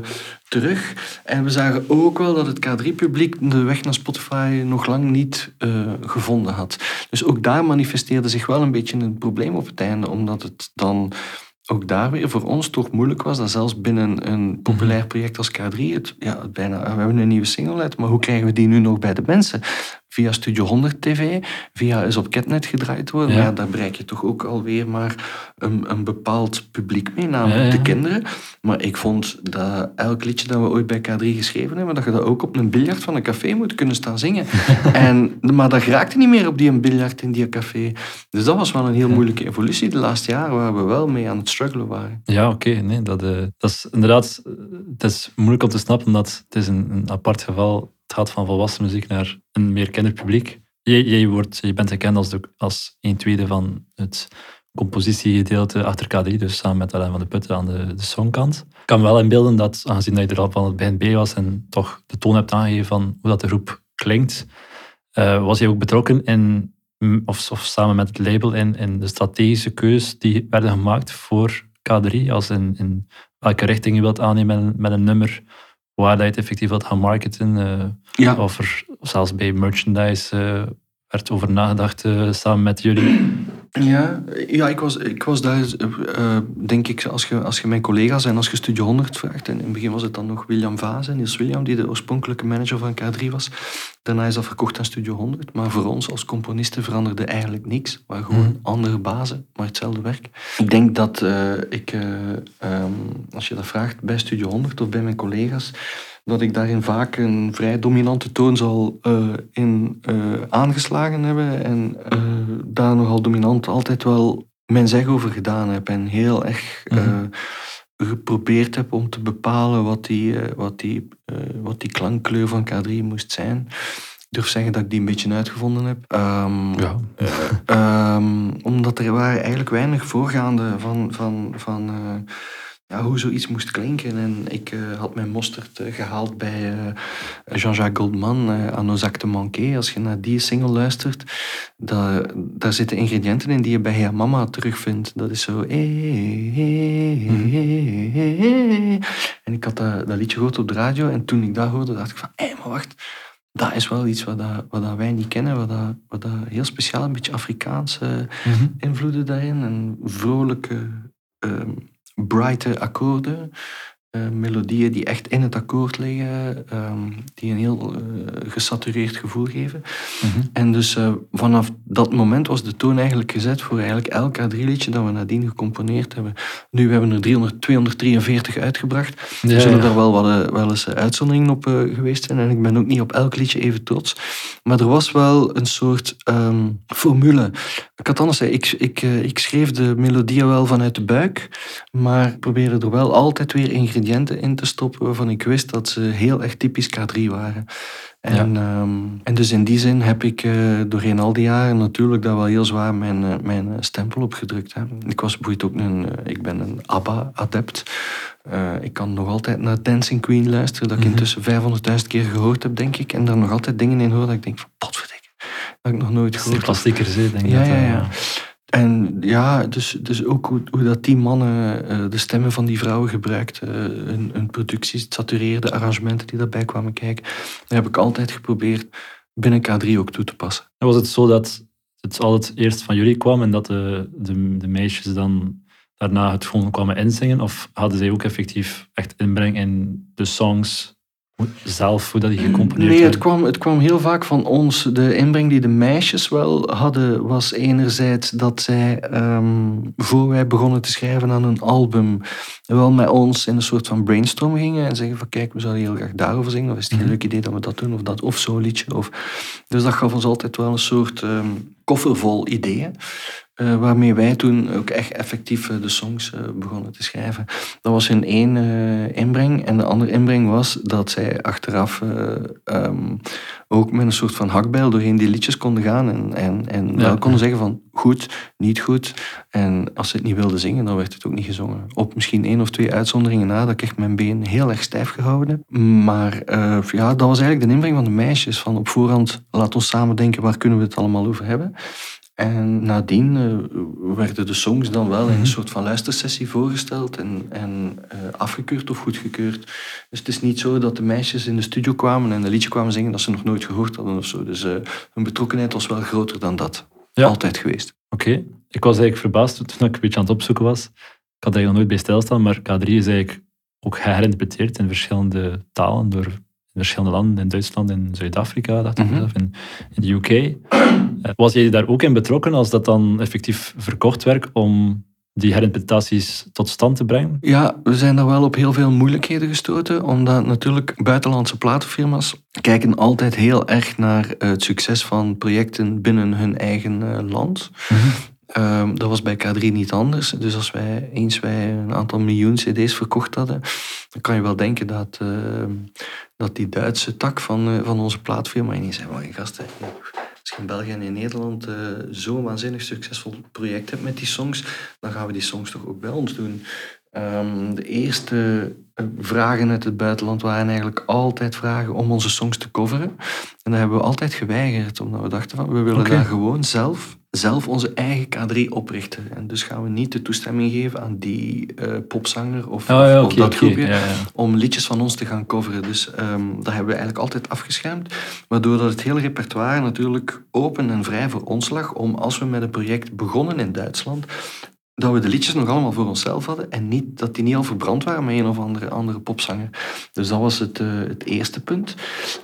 terug. En we zagen ook wel dat het K3-publiek de weg naar Spotify nog lang niet eh, gevonden had. Dus ook daar manifesteerde zich wel een beetje een probleem op het einde, omdat het dan ook daar weer voor ons toch moeilijk was dat zelfs binnen een populair project als K3, het, ja, bijna, we hebben een nieuwe single uit, maar hoe krijgen we die nu nog bij de mensen? Via Studio 100 TV, via is op Catnet gedraaid worden. Ja. Daar bereik je toch ook alweer maar een, een bepaald publiek mee, namelijk Ja, de kinderen. Maar ik vond dat elk liedje dat we ooit bij K3 geschreven hebben, dat je dat ook op een biljart van een café moet kunnen staan zingen. en, maar dat raakte niet meer op die een biljart in die café. Dus dat was wel een heel moeilijke evolutie de laatste jaren, waar we wel mee aan het struggelen waren. Ja, oké. nee, dat, eh, dat is inderdaad... eh, Het is moeilijk om te snappen, omdat het is een, een apart geval. Gaat van volwassen muziek naar een meer kinderpubliek. Jij, jij wordt, je bent gekend als, als een tweede van het compositiegedeelte achter K3, dus samen met Alain van de Putten aan de, de songkant. Ik kan wel inbeelden dat, aangezien dat je er al van het begin bij was en toch de toon hebt aangegeven van hoe dat de groep klinkt, eh, was je ook betrokken in, of, of samen met het label, in, in de strategische keus die werden gemaakt voor K3, als in, in welke richting je wilt aannemen met een nummer, waar dat je het effectief wilt gaan marketen, Ja, of er zelfs bij merchandise eh, werd over nagedacht eh, samen met jullie. Ja, ja ik, was, ik was daar, eh, denk ik, als je, als je mijn collega's en als je Studio 100 vraagt, en in het begin was het dan nog William Vaas en Niels William, die de oorspronkelijke manager van K3 was. Daarna is dat verkocht aan Studio 100. Maar voor ons als componisten veranderde eigenlijk niks. Maar gewoon Mhm. andere bazen, maar hetzelfde werk. Ik denk dat eh, ik, eh, ehm, als je dat vraagt bij Studio 100 of bij mijn collega's, dat ik daarin vaak een vrij dominante toon zal eh, in eh, aangeslagen hebben. En eh, daar nogal dominant altijd wel mijn zeg over gedaan heb. En heel erg Mhm. geprobeerd heb om te bepalen wat die, wat, die, wat die klankkleur van K3 moest zijn. Ik durf zeggen dat ik die een beetje uitgevonden heb. Ehm, Ja. Ehm, omdat er waren eigenlijk weinig voorgaande van, van, van ja, hoe zoiets moest klinken. En ik eh, had mijn mosterd eh, gehaald bij eh, Jean-Jacques Goldman, à nos actes manqués. Als je naar die single luistert, daar, daar zitten ingrediënten in die je bij Ja Mama terugvindt. Dat is zo... En ik had dat, dat liedje gehoord op de radio en toen ik dat hoorde, dacht ik van, hé, maar wacht dat is wel iets wat, dat, wat dat wij niet kennen, wat, dat, wat dat heel speciaal, een beetje Afrikaanse Mhm. invloeden daarin. En vrolijke, ehm brighte akkoorden. Eh, melodieën die echt in het akkoord liggen, ehm, die een heel eh, gesatureerd gevoel geven. Mhm. En dus eh, vanaf dat moment was de toon eigenlijk gezet voor eigenlijk elk K3-liedje dat we nadien gecomponeerd hebben. Nu, we hebben er 300, 243 uitgebracht. Ja, er zullen ja. daar wel, wat, wel eens uitzonderingen op geweest zijn. En ik ben ook niet op elk liedje even trots. Maar er was wel een soort ehm, formule. Ik had anders zeggen, ik, ik, ik schreef de melodieën wel vanuit de buik. Maar probeerde er wel altijd weer ingrediënten in te stoppen waarvan ik wist dat ze heel erg typisch K3 waren. En, ehm, en dus in die zin heb ik eh, doorheen al die jaren natuurlijk daar wel heel zwaar mijn, eh, mijn eh, stempel op gedrukt. Hè. Ik was bijvoorbeeld ook een, ik ben een ABBA-adept. Ik kan nog altijd naar Dancing Queen luisteren, dat ik Mhm. intussen 500.000 keer gehoord heb, denk ik. En daar nog altijd dingen in hoor dat ik denk van, potverdikke. Dat ik nog nooit Dat is de gehoord hè, denk ik. Ja, dat, ja, ja. En ja, dus, dus ook hoe, hoe dat die mannen eh, de stemmen van die vrouwen gebruikten, eh, hun, hun producties, het satureerde arrangementen die daarbij kwamen kijken, dat heb ik altijd geprobeerd binnen K3 ook toe te passen. En was het zo dat het altijd eerst van jullie kwam en dat de, de, de meisjes dan daarna het gewoon kwamen inzingen? Of hadden zij ook effectief echt inbreng in de songs zelf, hoe dat die gecomponeerd Nee, het kwam, het kwam heel vaak van ons. De inbreng die de meisjes wel hadden, was enerzijds dat zij, ehm, voor wij begonnen te schrijven aan een album, wel met ons in een soort van brainstorm gingen en zeggen van kijk, we zouden heel graag daarover zingen, of is het een Mhm. leuk idee dat we dat doen, of dat, of zo'n liedje. Of... Dus dat gaf ons altijd wel een soort ehm, koffer vol ideeën. Eh, waarmee wij toen ook echt effectief eh, de songs eh, begonnen te schrijven. Dat was hun één inbreng. En de andere inbreng was dat zij achteraf eh, ehm, ook met een soort van hakbijl doorheen die liedjes konden gaan. En, en, en Ja. wel konden zeggen van goed, niet goed. En als ze het niet wilden zingen, dan werd het ook niet gezongen. Op misschien één of twee uitzonderingen na, dat ik echt mijn been heel erg stijf gehouden heb. Maar ja, dat was eigenlijk de inbreng van de meisjes. Van op voorhand, laat ons samen denken, waar kunnen we het allemaal over hebben? En nadien eh, werden de songs dan wel in een soort van luistersessie voorgesteld en, en eh, afgekeurd of goedgekeurd. Dus het is niet zo dat de meisjes in de studio kwamen en een liedje kwamen zingen dat ze nog nooit gehoord hadden of zo. Dus eh, hun betrokkenheid was wel groter dan dat. Ja. Altijd geweest. Oké, ik was eigenlijk verbaasd toen ik een beetje aan het opzoeken was. Ik had eigenlijk nog nooit bij stilstaan, maar K3 is eigenlijk ook geherinterpreteerd in verschillende talen door in verschillende landen, in Duitsland, in Zuid-Afrika, dacht ik Mhm. zelf, in, in de UK. Eh, Was jij daar ook in betrokken als dat dan effectief verkocht werd om die herinterpretaties tot stand te brengen? Ja, we zijn daar wel op heel veel moeilijkheden gestoten, omdat natuurlijk buitenlandse platenfirma's kijken altijd heel erg naar het succes van projecten binnen hun eigen eh, land. Ehm, dat was bij K3 niet anders. Dus als wij eens wij een aantal miljoen cd's verkocht hadden, dan kan je wel denken dat, ehm, dat die Duitse tak van, eh, van onze plaatfirma ineens zei, "Wow, gasten, als je in België en Nederland eh, zo'n waanzinnig succesvol project hebt met die songs, dan gaan we die songs toch ook bij ons doen. Ehm, de eerste eh, vragen uit het buitenland waren eigenlijk altijd vragen om onze songs te coveren. En dat hebben we altijd geweigerd, omdat we dachten van, we willen daar gewoon zelf, zelf onze eigen K3 oprichten. En dus gaan we niet de toestemming geven aan die eh, popzanger of, Oh ja, of oké, dat groepje Ja, ja. om liedjes van ons te gaan coveren. Dus ehm, dat hebben we eigenlijk altijd afgeschermd. Waardoor dat het hele repertoire natuurlijk open en vrij voor ons lag. Om als we met een project begonnen in Duitsland, dat we de liedjes nog allemaal voor onszelf hadden. En niet, dat die niet al verbrand waren met een of andere, andere popzanger. Dus dat was het, eh, het eerste punt.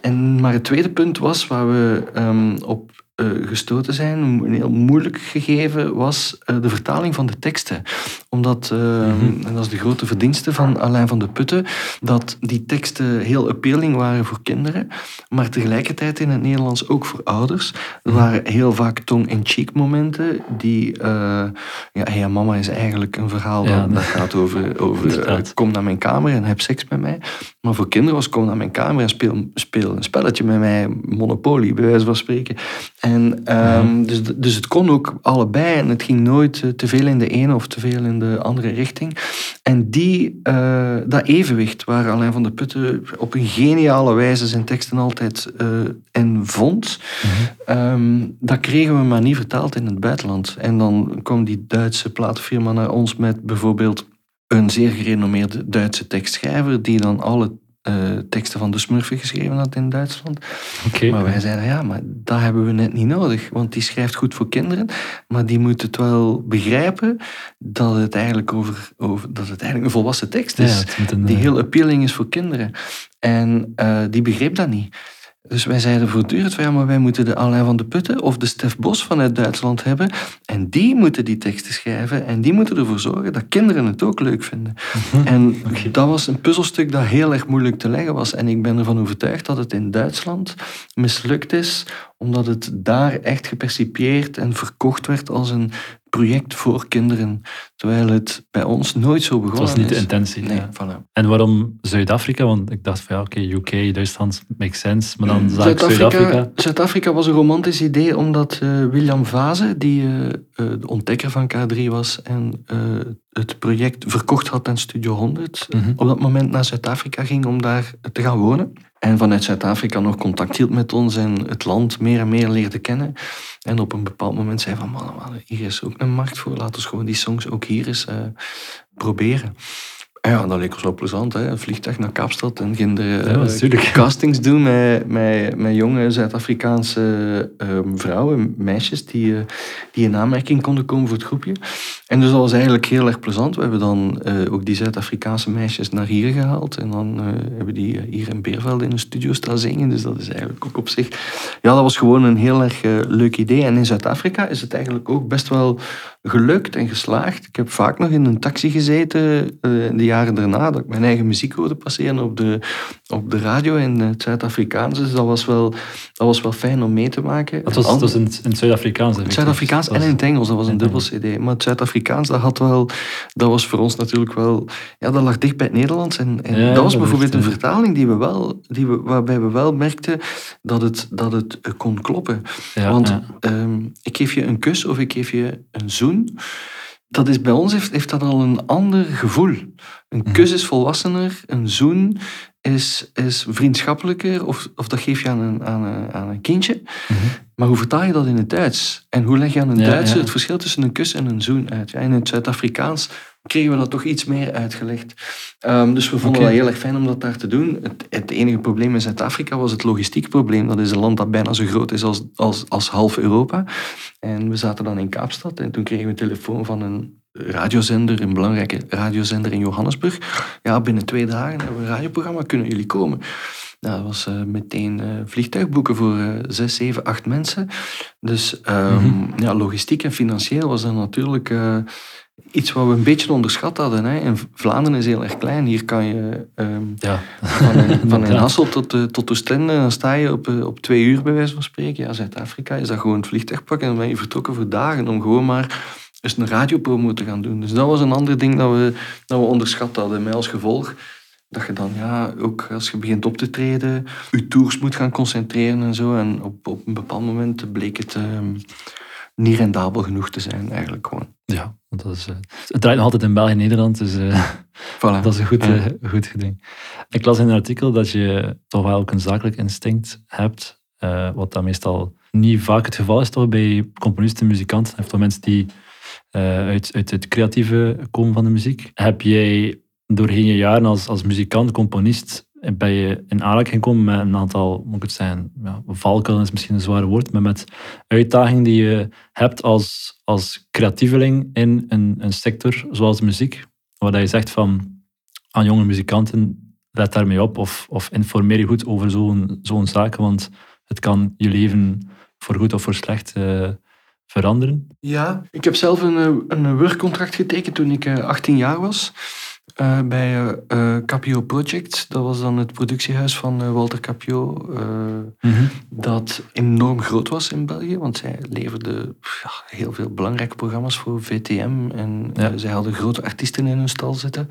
En, maar het tweede punt was waar we ehm, op eh, gestoten zijn, een heel moeilijk gegeven, was eh, de vertaling van de teksten. Omdat, ehm, Mhm. en dat is de grote verdienste van Alain van de Putten, dat die teksten heel appealing waren voor kinderen, maar tegelijkertijd in het Nederlands ook voor ouders. Er waren heel vaak tong-in-cheek momenten die... eh, ja, hey, mama is eigenlijk een verhaal Ja, dat, dat gaat over, over kom naar mijn kamer en heb seks met mij. Maar voor kinderen was kom naar mijn kamer en speel, speel een spelletje met mij, Monopoly, bij wijze van spreken. En, ehm, dus, dus het kon ook allebei en het ging nooit eh, te veel in de ene of te veel in de andere richting. En die, eh, dat evenwicht waar Alain van de Putten op een geniale wijze zijn teksten altijd eh in vond, Ehm, dat kregen we maar niet vertaald in het buitenland. En dan kwam die Duitse platenfirma naar ons met bijvoorbeeld een zeer gerenommeerde Duitse tekstschrijver, die dan alle eh, teksten van de Smurfen geschreven had in Duitsland. Maar wij zeiden, ja, maar dat hebben we net niet nodig. Want die schrijft goed voor kinderen, maar die moet het wel begrijpen dat het eigenlijk, over, over, dat het eigenlijk een volwassen tekst is een, die eh, heel appealing is voor kinderen. En eh, die begreep dat niet. Dus wij zeiden voortdurend van ja, maar wij moeten de Alain van de Putten of de Stef Bos vanuit Duitsland hebben. En die moeten die teksten schrijven en die moeten ervoor zorgen dat kinderen het ook leuk vinden. En dat was een puzzelstuk dat heel erg moeilijk te leggen was. En ik ben ervan overtuigd dat het in Duitsland mislukt is, omdat het daar echt gepercipieerd en verkocht werd als een project voor kinderen. Terwijl het bij ons nooit zo begonnen was niet de is. intentie. Nee, ja. voilà. En waarom Zuid-Afrika? Want ik dacht van ja, oké, UK, Duitsland, makes sense. Maar dan zag ik Zuid-Afrika Zuid-Afrika. Was een romantisch idee omdat eh, William Vaze, die eh, eh, de ontdekker van K3 was en het project verkocht had aan Studio 100, Mhm. op dat moment naar Zuid-Afrika ging om daar te gaan wonen. En vanuit Zuid-Afrika nog contact hield met ons en het land meer en meer leerde kennen. En op een bepaald moment zei van, man, man, hier is ook een markt voor, laten we gewoon die songs ook hier eens eh, proberen. Ja, dat leek ons wel plezant, hè? een vliegtuig naar Kaapstad en ging er eh, castings doen met, met, met jonge Zuid-Afrikaanse ehm, vrouwen, meisjes, die, eh, die in aanmerking konden komen voor het groepje. En dus dat was eigenlijk heel erg plezant. We hebben dan eh, ook die Zuid-Afrikaanse meisjes naar hier gehaald. En dan hebben die hier in Beervelde in een studio staan zingen. Dus dat is eigenlijk ook op zich... Ja, dat was gewoon een heel erg leuk idee. En in Zuid-Afrika is het eigenlijk ook best wel gelukt en geslaagd. Ik heb vaak nog in een taxi gezeten eh, in de jaren daarna, dat ik mijn eigen muziek hoorde passeren op de, op de radio in het Zuid-Afrikaans. Dus dat was, wel, dat was wel fijn om mee te maken. Dat was, dat was in, het- in het Zuid-Afrikaans. Het Zuid-Afrikaans en in het Engels, dat was een dubbel cd. Maar het Zuid-Afrikaans, dat, had wel, dat was voor ons natuurlijk wel... Ja, dat lag dicht bij het Nederlands. En, en Ja, dat was dat bijvoorbeeld een eh, vertaling die we wel, die we, waarbij we wel merkten dat het, dat het eh, kon kloppen. Ja, Want ja. ehm, ik geef je een kus of ik geef je een zoen. Dat is, bij ons heeft, heeft dat al een ander gevoel. Een Mhm. kus is volwassener, een zoen is, is vriendschappelijker, of, of dat geef je aan een, aan, een, aan een kindje. Mhm. Maar hoe vertaal je dat in het Duits? En hoe leg je aan een Ja, Duitser ja. het verschil tussen een kus en een zoen uit? Ja, in het Zuid-Afrikaans kregen we dat toch iets meer uitgelegd. Ehm, dus we vonden dat heel erg fijn om dat daar te doen. Het, het enige probleem in Zuid-Afrika was het logistiek probleem. Dat is een land dat bijna zo groot is als, als, als half Europa. En we zaten dan in Kaapstad en toen kregen we een telefoon van een radiozender, een belangrijke radiozender in Johannesburg. Ja, binnen twee dagen hebben we een radioprogramma, kunnen jullie komen? Nou, dat was eh, meteen eh, vliegtuigboeken voor eh, zes, zeven, acht mensen. Dus ehm, Mhm. ja, logistiek en financieel was dat natuurlijk iets wat we een beetje onderschat hadden. Hè. En Vlaanderen is heel erg klein. Hier kan je ehm, ja. van een, van een. Hasselt tot, eh, tot Oostende, dan sta je op, eh, op twee uur bij wijze van spreken. Ja, Zuid-Afrika is dat gewoon het vliegtuig pakken en dan ben je vertrokken voor dagen om gewoon maar eens een radiopromo te gaan doen. Dus dat was een ander ding dat we, dat we onderschat hadden. Met als gevolg dat je dan, ja, ook als je begint op te treden, je tours moet gaan concentreren en zo. En op, op een bepaald moment bleek het ehm, niet rendabel genoeg te zijn, eigenlijk gewoon. ja, want dat is, eh, het draait nog altijd in België en Nederland, dus eh, Voilà. dat is een goed, Ja. eh, goed geding. Ik las in een artikel dat je toch wel ook een zakelijk instinct hebt, wat dan meestal niet vaak het geval is toch bij componisten, muzikanten, of toch mensen die uit, uit het creatieve komen van de muziek. Heb jij doorheen je jaren als, als muzikant, componist, ben je in aanraking gekomen met een aantal, moet ik het zeggen, ja, valkuilen is misschien een zware woord, maar met uitdagingen die je hebt als, als creatieveling in een, een sector zoals muziek, waar je zegt van aan jonge muzikanten, let daarmee op of, of informeer je goed over zo'n zo'n zaken, want het kan je leven voor goed of voor slecht eh, veranderen. Ja, ik heb zelf een, eh, een werkcontract getekend toen ik eh, 18 jaar was. Eh, bij eh, eh, Capio Project. Dat was dan het productiehuis van Walter Capio. eh, dat enorm groot was in België. Want zij leverden ja, heel veel belangrijke programma's voor VTM. En Ja. zij hadden grote artiesten in hun stal zitten.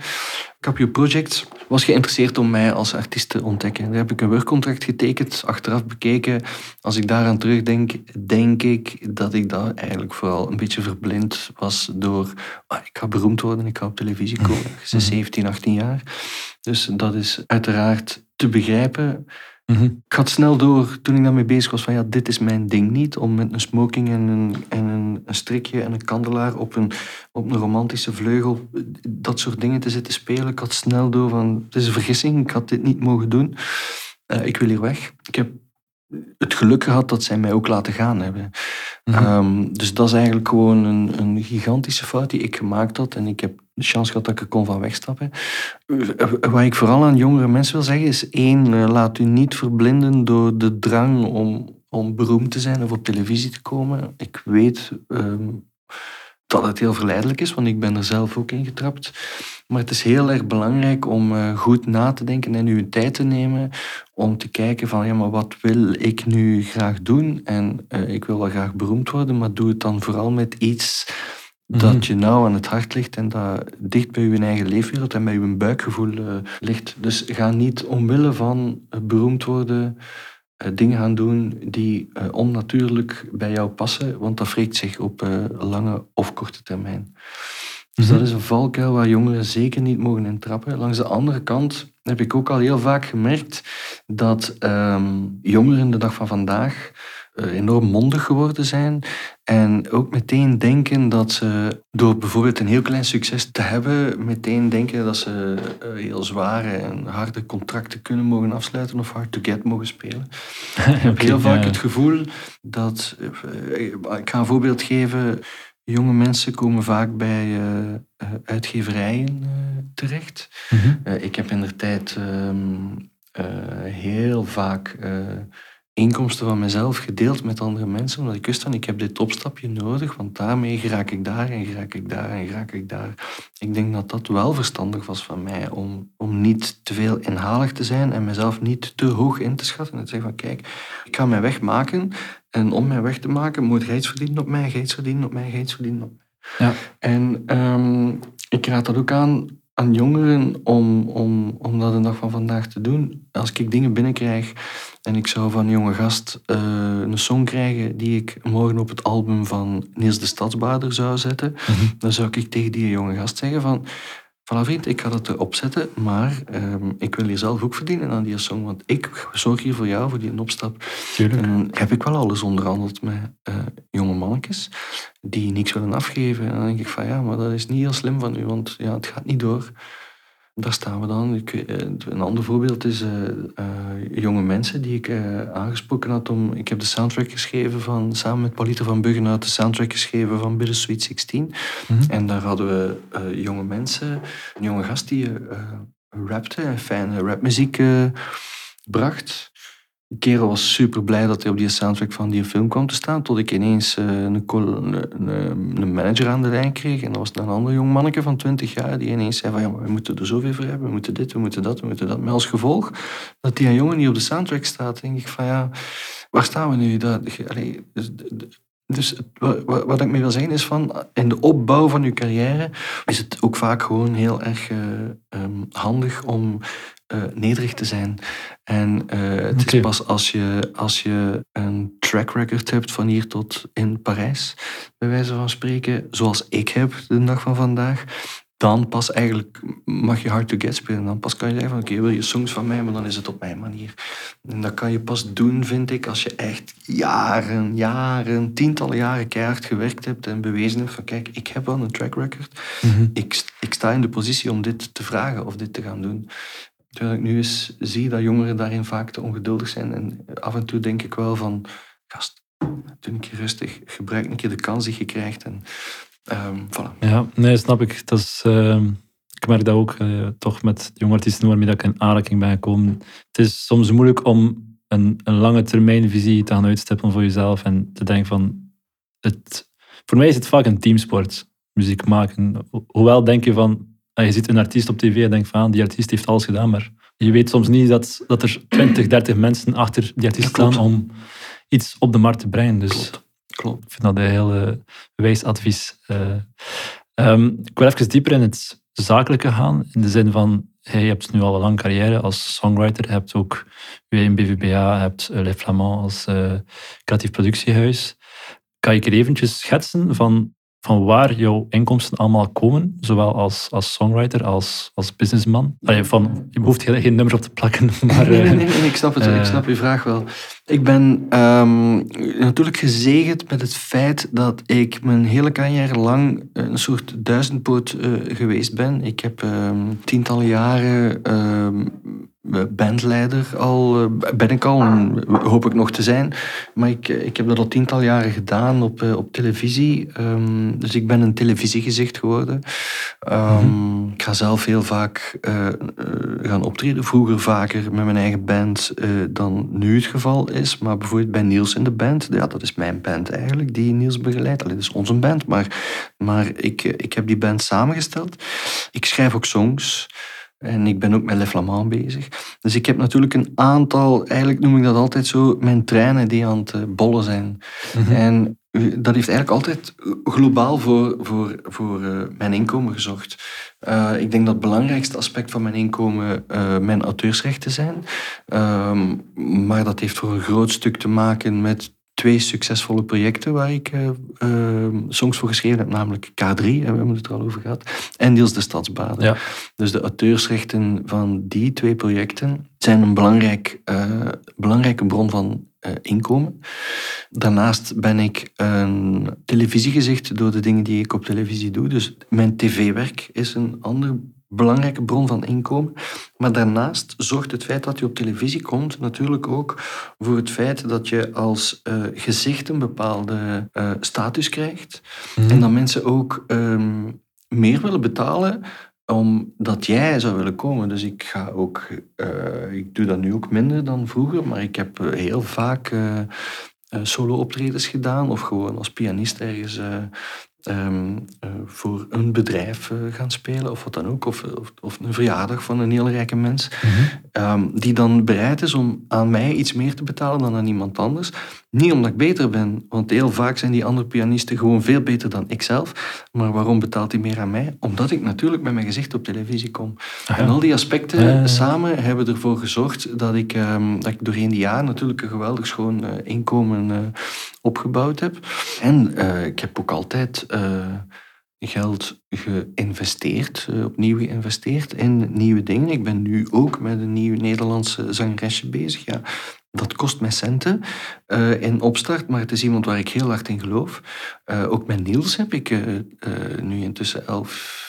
Capio Project was geïnteresseerd om mij als artiest te ontdekken. Daar heb ik een werkcontract getekend, achteraf bekeken. Als ik daaraan terugdenk, denk ik dat ik daar eigenlijk vooral een beetje verblind was door... ah, ik ga beroemd worden, ik ga op televisie komen. Bent 17, 18 jaar. Dus dat is uiteraard te begrijpen. Mhm. Ik had snel door, toen ik daarmee bezig was, van ja, dit is mijn ding niet. Om met een smoking en een, en een, een strikje en een kandelaar op een, op een romantische vleugel dat soort dingen te zitten spelen. Ik had snel door van, het is een vergissing, ik had dit niet mogen doen. Eh, ik wil hier weg. Ik heb het geluk gehad dat zij mij ook laten gaan hebben. Mhm. Ehm, dus dat is eigenlijk gewoon een, een gigantische fout die ik gemaakt had. En ik heb de chance gehad dat ik er kon van wegstappen. Eh, Wat ik vooral aan jongere mensen wil zeggen is één, eh, laat u niet verblinden door de drang om, om beroemd te zijn of op televisie te komen. Ik weet ehm, dat het heel verleidelijk is, want ik ben er zelf ook in getrapt. Maar het is heel erg belangrijk om eh, goed na te denken en uw tijd te nemen om te kijken van ja, maar wat wil ik nu graag doen? En ik wil wel graag beroemd worden, maar doe het dan vooral met iets Mhm. dat je nauw aan het hart ligt en dat dicht bij je eigen leefwereld en bij je buikgevoel eh, ligt. Dus ga niet omwille van eh, beroemd worden eh, dingen gaan doen die onnatuurlijk bij jou passen, want dat wreekt zich op lange of korte termijn. Dus Mhm. dat is een valkuil waar jongeren zeker niet mogen intrappen. Langs de andere kant heb ik ook al heel vaak gemerkt dat ehm, jongeren de dag van vandaag enorm mondig geworden zijn. En ook meteen denken dat ze door bijvoorbeeld een heel klein succes te hebben, meteen denken dat ze eh, heel zware en harde contracten kunnen mogen afsluiten of hard to get mogen spelen. Ik heb heel vaak ja. het gevoel dat. eh, Ik ga een voorbeeld geven. Jonge mensen komen vaak bij eh, eh, uitgeverijen eh, terecht. Mhm. Eh, ik heb in de tijd ehm, eh, heel vaak eh, inkomsten van mezelf gedeeld met andere mensen, omdat ik wist van ik heb dit opstapje nodig, want daarmee geraak ik daar en geraak ik daar en geraak ik daar. Ik denk dat dat wel verstandig was van mij om, om niet te veel inhalig te zijn en mezelf niet te hoog in te schatten. En te zeggen van kijk, ik ga mijn weg maken en om mijn weg te maken moet jij iets verdienen op mij, jij iets verdienen op mij, jij iets verdienen op mij. Ja. En ehm, ik raad dat ook aan aan jongeren om, om, om dat de dag van vandaag te doen. Als ik dingen binnenkrijg en ik zou van een jonge gast eh, een song krijgen die ik morgen op het album van Niels de Stadsbader zou zetten, Mhm. dan zou ik tegen die jonge gast zeggen van... Voilà vriend, ik ga dat erop zetten, maar ehm, ik wil hier zelf ook verdienen aan die song, want ik zorg hier voor jou, voor die opstap. Tuurlijk. En heb ik wel alles onderhandeld met eh, jonge mannetjes die niks willen afgeven. En dan denk ik van ja, maar dat is niet heel slim van u, want ja, het gaat niet door. Daar staan we dan. Ik, eh, een ander voorbeeld is eh, eh, jonge mensen die ik aangesproken had om... Ik heb de soundtrack geschreven van, samen met Paulita van Buggenhout, de soundtrack geschreven van Bittersweet 16. Mhm. En daar hadden we jonge mensen, een jonge gast die rapte en fijne rapmuziek bracht. Kerel was super blij dat hij op die soundtrack van die film kwam te staan. Tot ik ineens eh, een, een, manager aan de lijn kreeg. En dat was een ander jong manneke van 20 jaar. Die ineens zei van ja, we moeten er zoveel voor hebben. We moeten dit, we moeten dat, we moeten dat. Met als gevolg dat die jongen die op de soundtrack staat. Denk ik van ja, waar staan we nu? Dat, dus, dus het- wa- wa- wat ik mee wil zeggen is van, in de opbouw van je carrière is het ook vaak gewoon heel erg eh, ehm, handig om eh, nederig te zijn. En eh, het is pas als je, als je een track record hebt van hier tot in Parijs, bij wijze van spreken, zoals ik heb de dag van vandaag, dan pas eigenlijk mag je hard to get spelen. Dan pas kan je zeggen van oké, wil je songs van mij, maar dan is het op mijn manier. En dat kan je pas doen, vind ik, als je echt jaren, jaren, tientallen jaren keihard gewerkt hebt en bewezen hebt van kijk, ik heb wel een track record. Mhm. Ik, ik sta in de positie om dit te vragen of dit te gaan doen. Terwijl ik nu eens zie dat jongeren daarin vaak te ongeduldig zijn. En af en toe denk ik wel van, gast, doe een keer rustig. Gebruik een keer de kans die je krijgt. En ehm voilà. Ja, nee, snap ik. Dat is, ehm, ik merk dat ook eh, toch met jonge artiesten waarmee ik in aanraking ben gekomen. Het is soms moeilijk om een, een lange termijn visie te gaan uitstippelen voor jezelf en te denken van... Het, voor mij is het vaak een teamsport, muziek maken. Ho- Hoewel denk je van... Je ziet een artiest op tv en denkt van, ah, die artiest heeft alles gedaan, maar je weet soms niet dat, dat er 20, 30 mensen achter die artiest staan om iets op de markt te brengen. Dus Klopt. Klopt. ik vind dat een heel eh, wijs advies. Eh, ehm, ik wil even dieper in het zakelijke gaan. In de zin van, hey, je hebt nu al een lange carrière als songwriter. Je hebt ook eigen BVBA, je hebt uh, Les Flamands als eh, creatief productiehuis. Kan je er eventjes schetsen van, van waar jouw inkomsten allemaal komen? Zowel als, als songwriter als als businessman. Allee, van, je hoeft geen, geen nummer op te plakken. Maar, nee, nee, eh, nee, nee, ik snap het. eh, ik snap uw vraag wel. Ik ben ehm, natuurlijk gezegend met het feit dat ik mijn hele carrière lang een soort duizendpoot eh, geweest ben. Ik heb ehm, tientallen jaren ehm, bandleider al, eh, ben ik al, en hoop ik nog te zijn. Maar ik, ik heb dat al tientallen jaren gedaan op, eh, op televisie. Ehm, dus ik ben een televisiegezicht geworden. Ehm, Ik ga zelf heel vaak eh, eh, gaan optreden. Vroeger vaker met mijn eigen band eh, dan nu het geval is. Maar bijvoorbeeld bij Niels in de band. Ja, dat is mijn band eigenlijk, die Niels begeleidt. Allee, dat is onze band. Maar, maar ik, eh, ik heb die band samengesteld. Ik schrijf ook songs. En ik ben ook met Le Flamand bezig. Dus ik heb natuurlijk een aantal, eigenlijk noem ik dat altijd zo, mijn treinen die aan het eh, bollen zijn. mhm. En eh, dat heeft eigenlijk altijd globaal voor, voor, voor eh, mijn inkomen gezorgd. Eh, ik denk dat het belangrijkste aspect van mijn inkomen eh, mijn auteursrechten zijn. Ehm, maar dat heeft voor een groot stuk te maken met twee succesvolle projecten waar ik eh, songs voor geschreven heb, namelijk K3, en we hebben het er al over gehad, en Niels de Stadsbaden. Ja. Dus de auteursrechten van die twee projecten zijn een belangrijk, eh, belangrijke bron van eh, inkomen. Daarnaast ben ik een televisiegezicht door de dingen die ik op televisie doe. Dus mijn tv-werk is een andere belangrijke bron van inkomen. Maar daarnaast zorgt het feit dat je op televisie komt natuurlijk ook voor het feit dat je als eh, gezicht een bepaalde eh, status krijgt. Mhm. En dat mensen ook ehm, meer willen betalen omdat jij zou willen komen. Dus ik ga ook, eh, ik doe dat nu ook minder dan vroeger, maar ik heb heel vaak eh, solo-optredens gedaan of gewoon als pianist ergens eh, ehm, eh, voor een bedrijf eh, gaan spelen of wat dan ook. Of, of, of een verjaardag van een heel rijke mens. Mhm. Ehm, die dan bereid is om aan mij iets meer te betalen dan aan iemand anders. Niet omdat ik beter ben, want heel vaak zijn die andere pianisten gewoon veel beter dan ikzelf. Maar waarom betaalt hij meer aan mij? Omdat ik natuurlijk met mijn gezicht op televisie kom. Ah. En al die aspecten Ja, ja, ja. samen hebben ervoor gezorgd dat ik, ehm, dat ik doorheen die jaren natuurlijk een geweldig schoon eh, inkomen eh, opgebouwd heb. En eh, ik heb ook altijd geld geïnvesteerd, opnieuw geïnvesteerd in nieuwe dingen. Ik ben nu ook met een nieuw Nederlandse zangeresje bezig. Ja, dat kost mij centen eh, in opstart, maar het is iemand waar ik heel hard in geloof. Eh, ook met Niels heb ik eh, nu intussen elf,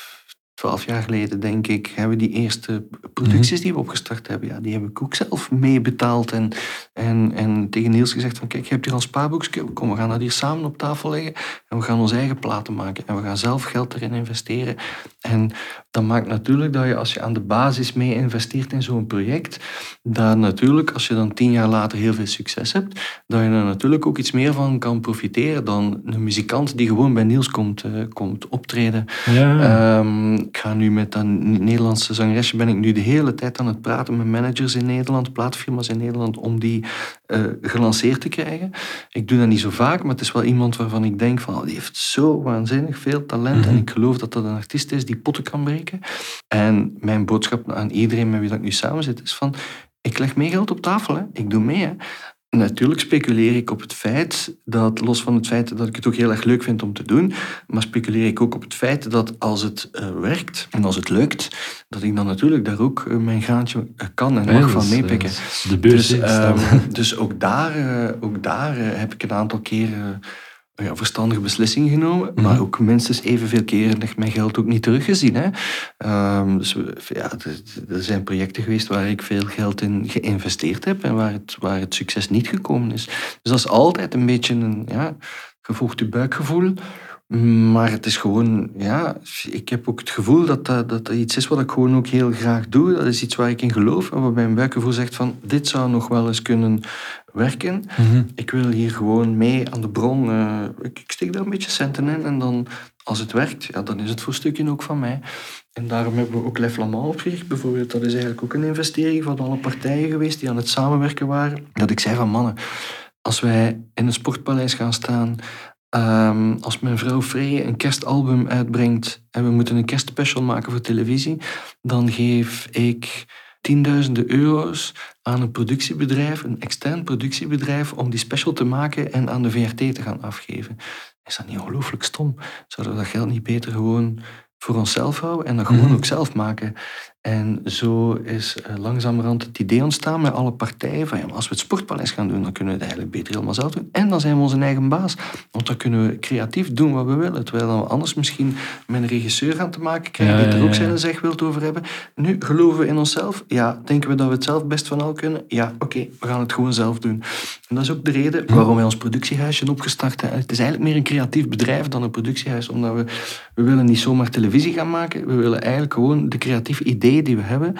twaalf jaar geleden, denk ik, hebben we die eerste producties die we opgestart hebben, ja, die heb ik ook zelf meebetaald. En, en, en tegen Niels gezegd van, kijk, je hebt hier al spaarboekje, kom, we gaan dat hier samen op tafel leggen en we gaan onze eigen platen maken. En we gaan zelf geld erin investeren. En dat maakt natuurlijk dat je, als je aan de basis mee investeert in zo'n project, dat natuurlijk, als je dan tien jaar later heel veel succes hebt, dat je er natuurlijk ook iets meer van kan profiteren dan een muzikant die gewoon bij Niels komt, eh, komt optreden. Ja. Ehm, ik ga nu met dat Nederlandse zangeresje ben ik nu de hele tijd aan het praten met managers in Nederland, plaatfirma's in Nederland, om die eh, gelanceerd te krijgen. Ik doe dat niet zo vaak, maar het is wel iemand waarvan ik denk van, oh, die heeft zo waanzinnig veel talent en Mhm. ik geloof dat dat een artiest is die potten kan breken. En mijn boodschap aan iedereen met wie ik nu samen zit is van, ik leg mee geld op tafel, hè. ik doe mee. Hè. Natuurlijk speculeer ik op het feit dat, los van het feit dat ik het ook heel erg leuk vind om te doen, maar speculeer ik ook op het feit dat als het eh, werkt en als het lukt, dat ik dan natuurlijk daar ook eh, mijn graantje eh, kan en mag van meepikken. de beurs. Dus, ehm, dus ook daar, ook daar heb ik een aantal keren ja, verstandige beslissingen genomen. Mhm. Maar ook minstens evenveel keren heb mijn geld ook niet teruggezien. Hè. Ehm, dus we- ja, er- zijn projecten geweest waar ik veel geld in geïnvesteerd heb en waar het, waar het succes niet gekomen is. Dus dat is altijd een beetje een, ja, gevolgd je buikgevoel. Maar het is gewoon, ja, ik heb ook het gevoel dat dat, dat iets is wat ik gewoon ook heel graag doe. Dat is iets waar ik in geloof en waarbij mijn buikgevoel zegt van, dit zou nog wel eens kunnen werken. Mhm. Ik wil hier gewoon mee aan de bron. eh, ik, ik steek daar een beetje centen in en dan, als het werkt, ja, dan is het voor stukje ook van mij. En daarom hebben we ook Le Flamand opgericht. Bijvoorbeeld, dat is eigenlijk ook een investering van alle partijen geweest die aan het samenwerken waren. Dat ik zei van, mannen, als wij in een sportpaleis gaan staan, ehm, als mijn vrouw Free een kerstalbum uitbrengt en we moeten een kerstspecial maken voor televisie, dan geef ik tienduizenden euro's aan een productiebedrijf, een extern productiebedrijf, om die special te maken en aan de VRT te gaan afgeven. Is dat niet ongelooflijk stom? Zouden we dat geld niet beter gewoon voor onszelf houden en dat gewoon Mhm. ook zelf maken? En zo is eh, langzamerhand het idee ontstaan met alle partijen van ja, als we het sportpaleis gaan doen, dan kunnen we het eigenlijk beter helemaal zelf doen. En dan zijn we onze eigen baas. Want dan kunnen we creatief doen wat we willen. Terwijl we anders misschien met een regisseur gaan te maken krijgen Ja, die er ook zijn zegwild over hebben. Nu geloven we in onszelf. Ja, denken we dat we het zelf best van al kunnen? Ja, oké, we gaan het gewoon zelf doen. En dat is ook de reden waarom wij ons productiehuisje opgestart hebben. Het is eigenlijk meer een creatief bedrijf dan een productiehuis, omdat we, we willen niet zomaar televisie gaan maken. We willen eigenlijk gewoon de creatieve ideeën die we hebben,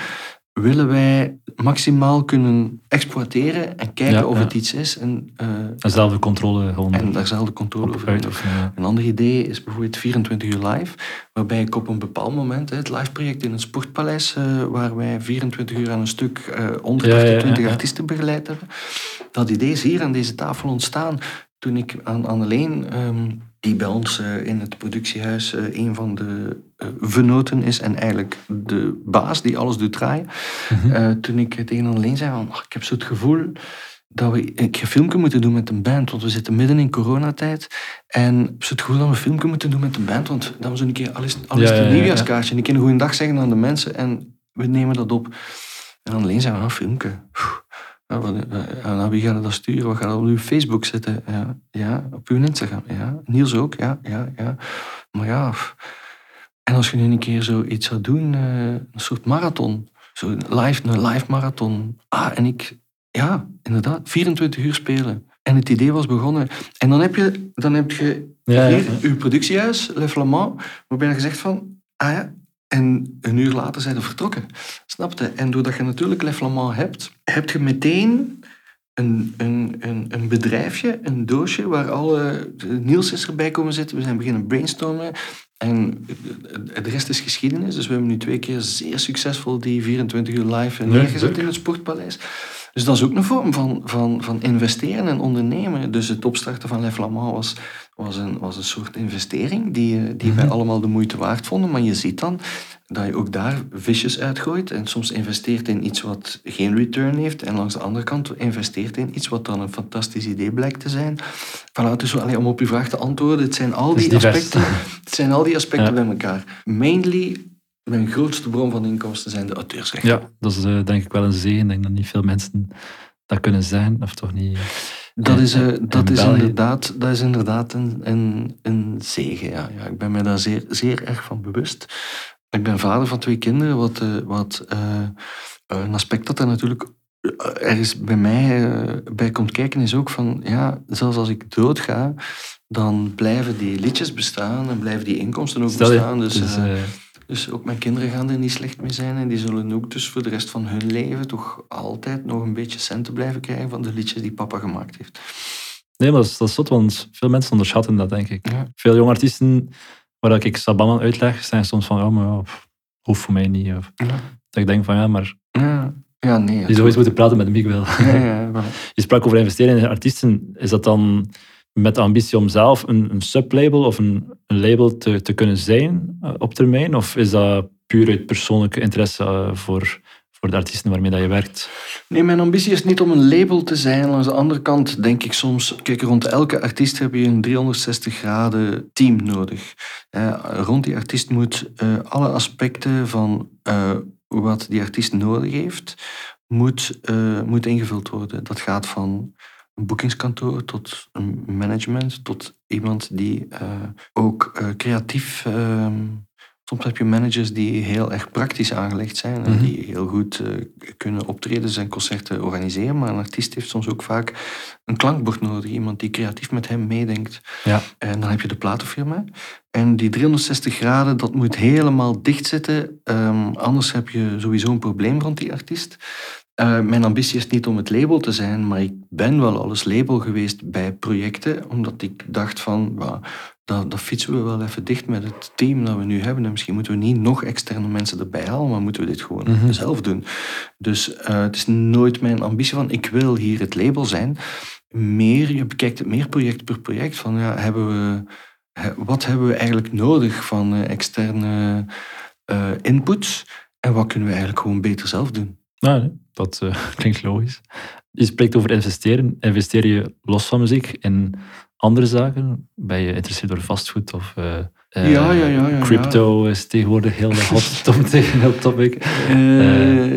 willen wij maximaal kunnen exploiteren en kijken Ja, of ja. het iets is. En, eh, En zelf de controle gewoon en daar zelf de controle over uitoefenen. ja. Een ander idee is bijvoorbeeld 24 uur live, waarbij ik op een bepaald moment, het live project in het Sportpaleis, eh, waar wij 24 uur aan een stuk eh 100 Ja, of ja, tot ja, 20 ja. artiesten begeleid hebben. Dat idee is hier aan deze tafel ontstaan toen ik aan ehm, die bij ons eh, in het productiehuis eh, een van de eh venoten is en eigenlijk de baas die alles doet draaien, Mhm. toen ik tegen Anneleen zei van, "Ach, ik heb zo het gevoel, dat we een filmpje moeten doen met een band, want we zitten midden in coronatijd. En ik heb het gevoel dat we een filmpje moeten doen met een band, want we zo een keer alles, alles Ja, ja, een ja, nieuwjaarskaartje en een keer een goede dag zeggen aan de mensen en we nemen dat op. En dan alleen zeggen we, ah, een filmpje. Pff, Ja, wat, eh, en naar wie gaat dat sturen? Wat gaat dat op uw Facebook zetten? Ja, ja, op uw Instagram. Ja, Niels ook. Ja, ja, ja. Maar ja. En als je nu een keer zoiets zou doen, eh, een soort marathon. Zo live, een live marathon. Ah, en ik, ja, inderdaad, 24 uur spelen. En het idee was begonnen. En dan heb je, dan heb je Ja, ja, hier ja. uw productiehuis, Le Flamand, waarbij je gezegd van, ah ja, en een uur later zijn ze vertrokken. Snapte? En doordat je natuurlijk Le Flamand hebt, heb je meteen een, een, een, een bedrijfje, een doosje, waar alle... Niels is erbij komen zitten, we zijn beginnen brainstormen. En de rest is geschiedenis. Dus we hebben nu twee keer zeer succesvol die 24 uur live Nee, neergezet in het Sportpaleis. Dus dat is ook een vorm van, van, van investeren en ondernemen. Dus het opstarten van Le Flamand was, was, een, was een soort investering die, eh, die wij Mhm. allemaal de moeite waard vonden. Maar je ziet dan dat je ook daar visjes uitgooit en soms investeert in iets wat geen return heeft en langs de andere kant investeert in iets wat dan een fantastisch idee blijkt te zijn. Voilà, dus allee, om op uw vraag te antwoorden, het zijn al die aspecten, het zijn al die aspecten Ja. bij elkaar. Mainly, mijn grootste bron van inkomsten zijn de auteursrechten. Ja, dat is eh, denk ik wel een zegen. Ik denk dat niet veel mensen dat kunnen zijn, of toch niet. Dat in- is, eh, dat is inderdaad, dat is inderdaad een, een, een zegen. Ja. Ja, ik ben me daar zeer, zeer erg van bewust. Ik ben vader van twee kinderen, wat, eh, wat eh, een aspect dat er natuurlijk eh, ergens bij mij eh, bij komt kijken, is ook van, ja, zelfs als ik doodga, dan blijven die liedjes bestaan en blijven die inkomsten ook Stel bestaan. Dus, dus, eh, eh, dus ook mijn kinderen gaan er niet slecht mee zijn. En die zullen ook dus voor de rest van hun leven toch altijd nog een beetje centen blijven krijgen van de liedjes die papa gemaakt heeft. nee, maar dat is, dat is zot, want veel mensen onderschatten dat, denk ik. Ja. Veel jonge artiesten, waar ik Saban uitleg, zijn soms van, ja, maar ja, hoeft voor mij niet. Of, Ja. Dat ik denk van, ja, maar Ja, ja nee. je zou eens moeten praten met Miguel. Ja, ja. Je sprak over investeren in artiesten. Is dat dan met de ambitie om zelf een, een sublabel of een, een label te, te kunnen zijn eh, op termijn? Of is dat puur uit persoonlijke interesse eh, voor, voor de artiesten waarmee dat je werkt? Nee, mijn ambitie is niet om een label te zijn. Langs de andere kant denk ik soms... Kijk, rond elke artiest heb je een 360 graden team nodig. Rond die artiest moet eh, alle aspecten van wat die artiest nodig heeft, moet, moet ingevuld worden. Dat gaat van een boekingskantoor tot een management, tot iemand die eh, ook eh, creatief... ehm, Soms heb je managers die heel erg praktisch aangelegd zijn en Mhm. die heel goed eh, kunnen optredens en concerten organiseren. Maar een artiest heeft soms ook vaak een klankbord nodig. Iemand die creatief met hem meedenkt. Ja. En dan heb je de platenfirma. En die 360 graden, dat moet helemaal dicht zitten. Ehm, anders heb je sowieso een probleem rond die artiest. Eh, mijn ambitie is niet om het label te zijn, maar ik ben wel al eens label geweest bij projecten, omdat ik dacht van, "Wauw, dat, dat fietsen we wel even dicht met het team dat we nu hebben. En misschien moeten we niet nog externe mensen erbij halen, maar moeten we dit gewoon Mhm. zelf doen. Dus eh, het is nooit mijn ambitie van, ik wil hier het label zijn. Meer, je bekijkt het meer project per project, van ja, hebben we, wat hebben we eigenlijk nodig van eh, externe inputs en wat kunnen we eigenlijk gewoon beter zelf doen. Nou, nee, dat eh, klinkt logisch. Je spreekt over investeren. Investeer je los van muziek in andere zaken? Ben je geïnteresseerd door vastgoed of eh, Ja, ja, ja, ja, crypto is tegenwoordig heel hot topic. heel topic.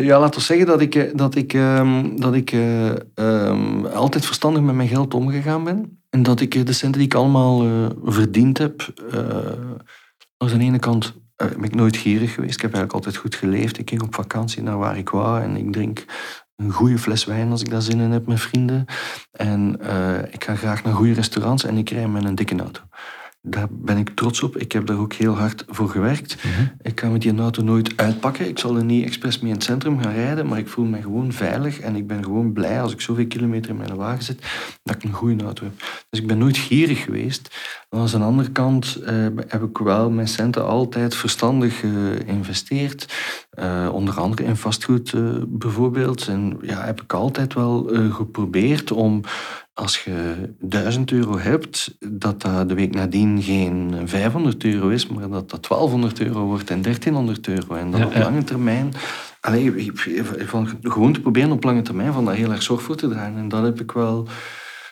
Ja, laten we zeggen dat ik, dat ik, ehm, dat ik eh, ehm, altijd verstandig met mijn geld omgegaan ben. En dat ik de centen die ik allemaal verdiend heb, aan de ene kant eh, ben ik nooit gierig geweest. Ik heb eigenlijk altijd goed geleefd. Ik ging op vakantie naar waar ik wou en ik drink een goede fles wijn als ik daar zin in heb met vrienden. En eh, ik ga graag naar goede restaurants en ik rij met een dikke auto. Daar ben ik trots op. Ik heb daar ook heel hard voor gewerkt. Mhm. Ik ga met die auto nooit uitpakken. Ik zal er niet expres mee in het centrum gaan rijden, maar ik voel me gewoon veilig en ik ben gewoon blij als ik zoveel kilometer in mijn wagen zit, dat ik een goede auto heb. Dus ik ben nooit gierig geweest. Maar aan de andere kant eh, heb ik wel mijn centen altijd verstandig geïnvesteerd. Eh, onder andere in vastgoed eh, bijvoorbeeld. En ja, heb ik altijd wel eh, geprobeerd om als je 1000 euro hebt, dat dat de week nadien geen 500 euro is, maar dat dat 1200 euro wordt en 1300 euro. En dat Ja, op lange termijn allee, van gewoon te proberen op lange termijn van daar heel erg zorg voor te dragen. En dat heb ik wel...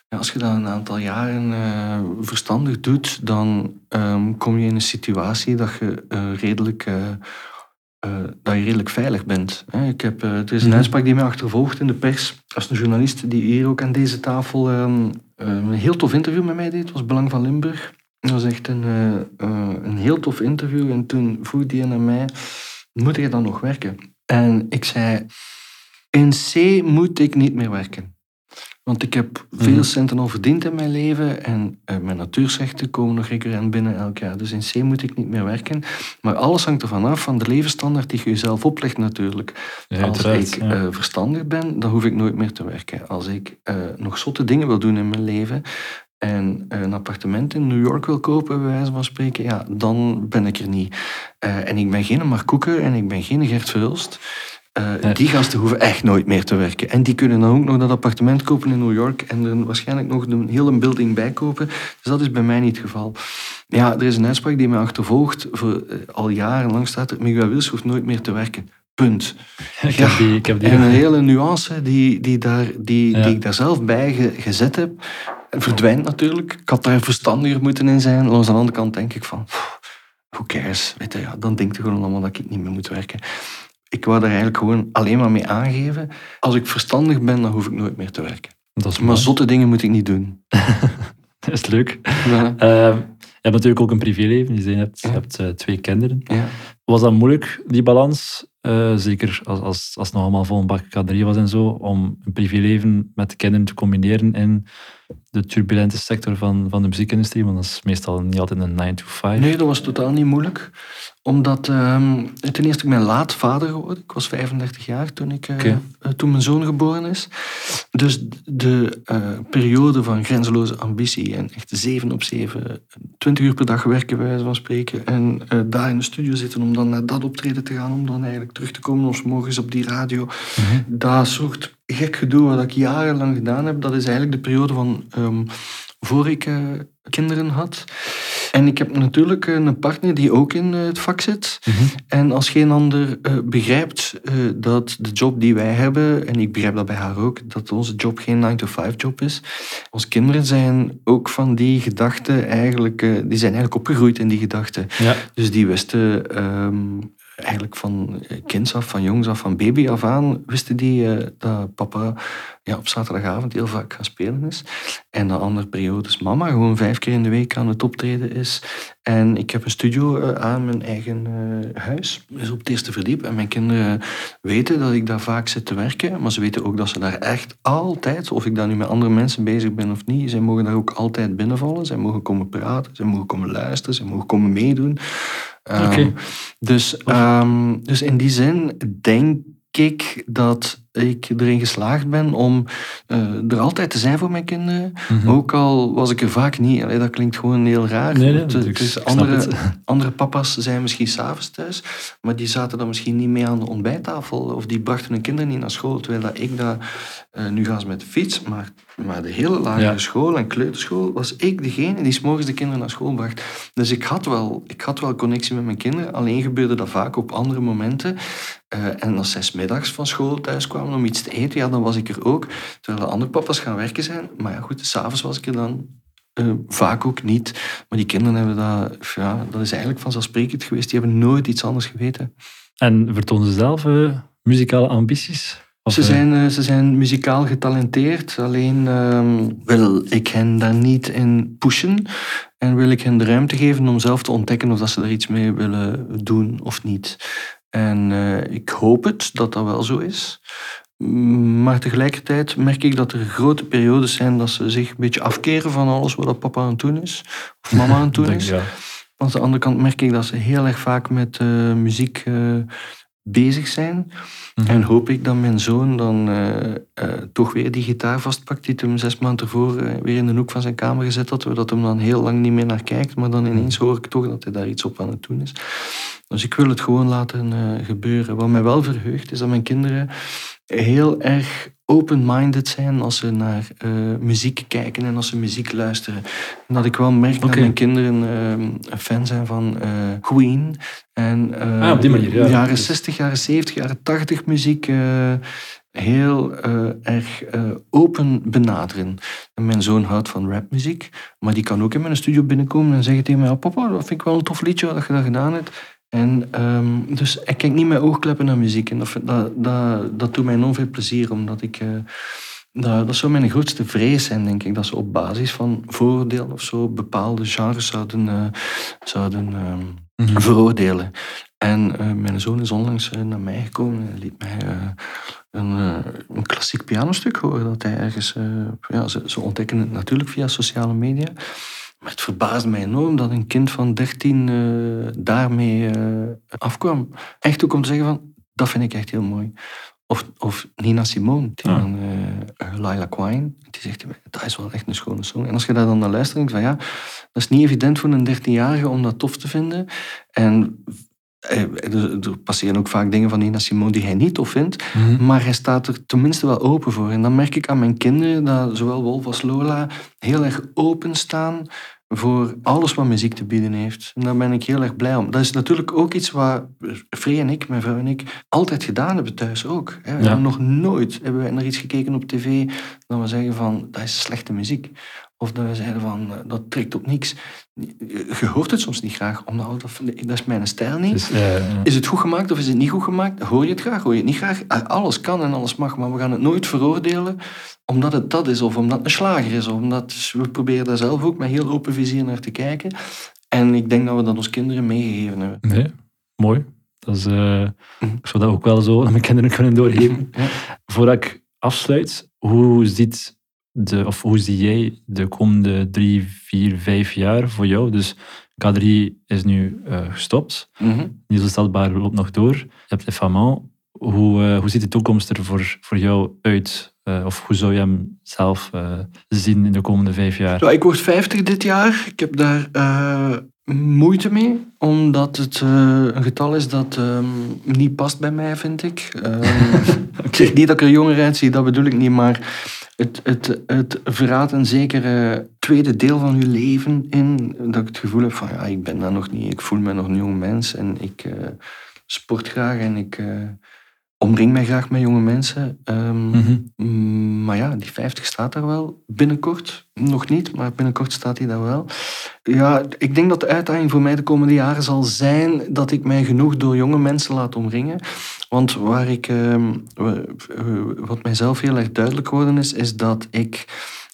Ja, als je dat een aantal jaren eh, verstandig doet, dan ehm, kom je in een situatie dat je eh, redelijk... eh, eh, dat je redelijk veilig bent. Hè. Ik heb, er is een Mhm. uitspraak die mij achtervolgt in de pers. Als een journalist die hier ook aan deze tafel ehm, eh, een heel tof interview met mij deed. Het was Belang van Limburg. Dat was echt een, een heel tof interview. En toen vroeg die naar mij, moet je dan nog werken? En ik zei, in C moet ik niet meer werken. Want ik heb veel Mhm. centen al verdiend in mijn leven en eh, mijn natuursrechten komen nog recurrent binnen elk jaar. Dus in C moet ik niet meer werken. Maar alles hangt ervan af van de levensstandaard die je jezelf oplegt natuurlijk. Ja, Als ik ja. eh, verstandig ben, dan hoef ik nooit meer te werken. Als ik eh, nog zotte dingen wil doen in mijn leven en een appartement in New York wil kopen, bij wijze van spreken, ja, dan ben ik er niet. En ik ben geen Mark Koeken en ik ben geen Gert Verhulst. Eh. Die gasten hoeven echt nooit meer te werken. En die kunnen dan ook nog dat appartement kopen in New York en er waarschijnlijk nog een hele building bij kopen. Dus dat is bij mij niet het geval. Ja, er is een uitspraak die mij achtervolgt. Voor, eh, al jarenlang staat er, Miguel Wils hoeft nooit meer te werken. Punt. ik, ja. heb die, ik heb die. En een hele nuance die, die, daar, die, Ja. die ik daar zelf bij ge- gezet heb, verdwijnt natuurlijk. Ik had daar verstandiger moeten in zijn. Langs de andere kant denk ik van, who cares? Weet je, ja, dan denkt je gewoon allemaal dat ik niet meer moet werken. Ik wou daar eigenlijk gewoon alleen maar mee aangeven. Als ik verstandig ben, dan hoef ik nooit meer te werken. dat is Maar zotte dingen moet ik niet doen. Dat is leuk. Ja. Ehm, je hebt natuurlijk ook een privéleven. Je zei je Ja. hebt eh, twee kinderen. Ja. Was dat moeilijk, die balans? Eh, zeker als, als, als het nog allemaal vol een bak K3 was en zo. Om een privéleven met de kinderen te combineren in de turbulente sector van, van de muziekindustrie. Want dat is meestal niet altijd een 9 to 5. Nee, dat was totaal niet moeilijk. Omdat ehm, ten eerste, ik ben laat vader geworden. Ik was 35 jaar toen, ik, eh, eh, toen mijn zoon geboren is. Dus de eh, periode van grenzeloze ambitie en echt 7 op 7, 20 uur per dag werken bij wijze van spreken. En daar in de studio zitten om dan naar dat optreden te gaan, om dan eigenlijk terug te komen of morgens op die radio. Mhm. Dat soort gek gedoe wat ik jarenlang gedaan heb, dat is eigenlijk de periode van ehm, voor ik eh, kinderen had. En ik heb natuurlijk eh, een partner die ook in eh, het vak zit. Mhm. En als geen ander begrijpt dat de job die wij hebben, en ik begrijp dat bij haar ook, dat onze job geen 9-to-5 job is. Onze kinderen zijn ook van die gedachten eigenlijk, die zijn eigenlijk opgegroeid in die gedachten. Ja. Dus die wisten ehm, eigenlijk van eh, kinds af, van jongs af, van baby af aan, wisten die eh, dat papa ja, op zaterdagavond heel vaak gaan spelen is. En de andere periodes mama gewoon vijf keer in de week aan het optreden is. En ik heb een studio eh, aan mijn eigen huis, dus op het eerste verdiep. En mijn kinderen weten dat ik daar vaak zit te werken, maar ze weten ook dat ze daar echt altijd, of ik daar nu met andere mensen bezig ben of niet, zij mogen daar ook altijd binnenvallen. Zij mogen komen praten, zij mogen komen luisteren, zij mogen komen meedoen. Ehm, dus, ehm, dus in die zin denk ik dat ik erin geslaagd ben om eh, er altijd te zijn voor mijn kinderen. Mhm. Ook al was ik er vaak niet. Allee, dat klinkt gewoon heel raar. Nee, nee, Het- snap andere, het. andere papa's zijn misschien s'avonds thuis, maar die zaten dan misschien niet mee aan de ontbijttafel of die brachten hun kinderen niet naar school. Terwijl dat ik daar, eh, nu gaan ze met de fiets, maar, maar de hele lagere Ja. school en kleuterschool was ik degene die 's morgens de kinderen naar school bracht. Dus ik had, wel, ik had wel connectie met mijn kinderen, alleen gebeurde dat vaak op andere momenten. Eh, en als zij middags van school thuis kwamen om iets te eten, ja, dan was ik er ook. Terwijl de andere papa's gaan werken zijn. Maar ja, goed, s'avonds was ik er dan eh, vaak ook niet. Maar die kinderen hebben dat... Ja, dat is eigenlijk vanzelfsprekend geweest. Die hebben nooit iets anders geweten. En vertonen ze zelf eh, muzikale ambities? Of, Ze eh, zijn, ze zijn muzikaal getalenteerd. Alleen ehm, wil ik hen daar niet in pushen. En wil ik hen de ruimte geven om zelf te ontdekken of dat ze daar iets mee willen doen of niet. En eh, ik hoop het dat dat wel zo is. Maar tegelijkertijd merk ik dat er grote periodes zijn dat ze zich een beetje afkeren van alles wat dat papa aan het doen is. Of mama aan het doen is. ja. Aan de andere kant merk ik dat ze heel erg vaak met eh, muziek eh, bezig zijn. Mhm. En hoop ik dat mijn zoon dan toch weer die gitaar vastpakt die hem zes maanden ervoor weer in de hoek van zijn kamer gezet had, zodat hij dan heel lang niet meer naar kijkt, maar dan ineens hoor ik toch dat hij daar iets op aan het doen is. Dus ik wil het gewoon laten eh, gebeuren. Wat mij wel verheugt, is dat mijn kinderen heel erg open-minded zijn als ze naar eh, muziek kijken en als ze muziek luisteren. En dat ik wel merk dat mijn kinderen een fan zijn van eh, Queen. En Ah, op die manier, ja. jaren 60, jaren 70, jaren 80 muziek heel erg open benaderen. En mijn zoon houdt van rapmuziek, maar die kan ook in mijn studio binnenkomen en zeggen tegen mij, "Oh, papa, dat vind ik wel een tof liedje wat je daar gedaan hebt. En ehm, dus ik kijk niet met oogkleppen naar muziek. En dat, dat, dat, dat doet mij enorm veel plezier, omdat ik... eh, dat, dat zou mijn grootste vrees zijn, denk ik. Dat ze op basis van vooroordelen of zo bepaalde genres zouden, eh, zouden ehm, Mhm. veroordelen. En eh, mijn zoon is onlangs naar mij gekomen en liet mij een, een klassiek pianostuk horen dat hij ergens... ja, ze, ze ontdekken het natuurlijk via sociale media. Maar het verbaasde mij enorm dat een kind van 13 eh, daarmee eh, afkwam. Echt ook om te zeggen van, dat vind ik echt heel mooi. Of, of Nina Simone, die Ah. van eh Lila Quine, die zegt, dat is wel echt een schone song. En als je daar dan naar luistert, denk je van ja, dat is niet evident voor een 13-jarige om dat tof te vinden. En er, er passeren ook vaak dingen van Nina Simone die hij niet tof vindt. Mhm. Maar hij staat er tenminste wel open voor. En dan merk ik aan mijn kinderen dat zowel Wolf als Lola heel erg openstaan voor alles wat muziek te bieden heeft. En daar ben ik heel erg blij om. Dat is natuurlijk ook iets wat Free en ik, mijn vrouw en ik, altijd gedaan hebben thuis ook. hè. We Ja. hebben nog nooit hebben wij naar iets gekeken op tv dat we zeggen van, dat is slechte muziek. Of dat we zeiden van, eh, dat trekt op niks. Je hoort het soms niet graag, omdat dat, is mijn stijl niet. Dus, Is het goed gemaakt of is het niet goed gemaakt? Hoor je het graag, hoor je het niet graag? Ah, Alles kan en alles mag, maar we gaan het nooit veroordelen omdat het dat is, of omdat het een slager is. Of omdat we proberen daar zelf ook met heel open vizier naar te kijken. En ik denk dat we dat ons kinderen meegegeven hebben. nee, mooi. Dat is, eh, Mhm. ik zou dat ook wel zo aan mijn kinderen kunnen doorgeven. Ja. Voordat ik afsluit, hoe ziet de, of hoe zie jij de komende drie, vier, vijf jaar voor jou? Dus K3 is nu eh, gestopt. Mhm. Niels de Stadbaar loopt nog door. Je hebt Famant. Hoe, eh, hoe ziet de toekomst er voor, voor jou uit? Eh, of hoe zou je hem zelf zien in de komende vijf jaar? Ja, ik word 50 dit jaar. Ik heb daar moeite mee, omdat het een getal is dat ehm, niet past bij mij, vind ik. Ehm, Ik zeg niet dat ik er jonger uitzie, dat bedoel ik niet, maar het, het, het verraadt een zekere tweede deel van je leven in. Dat ik het gevoel heb van, ja, ik ben daar nog niet, ik voel me nog een jong mens en ik eh, sport graag en ik eh, omring mij graag met jonge mensen. Ehm, Mhm. Mm, Maar ja, die 50 staat daar wel. Binnenkort, nog niet, maar binnenkort staat die daar wel. Ja, ik denk dat de uitdaging voor mij de komende jaren zal zijn dat ik mij genoeg door jonge mensen laat omringen. Want waar ik, ehm, wa- wat mijzelf heel erg duidelijk geworden is, is dat ik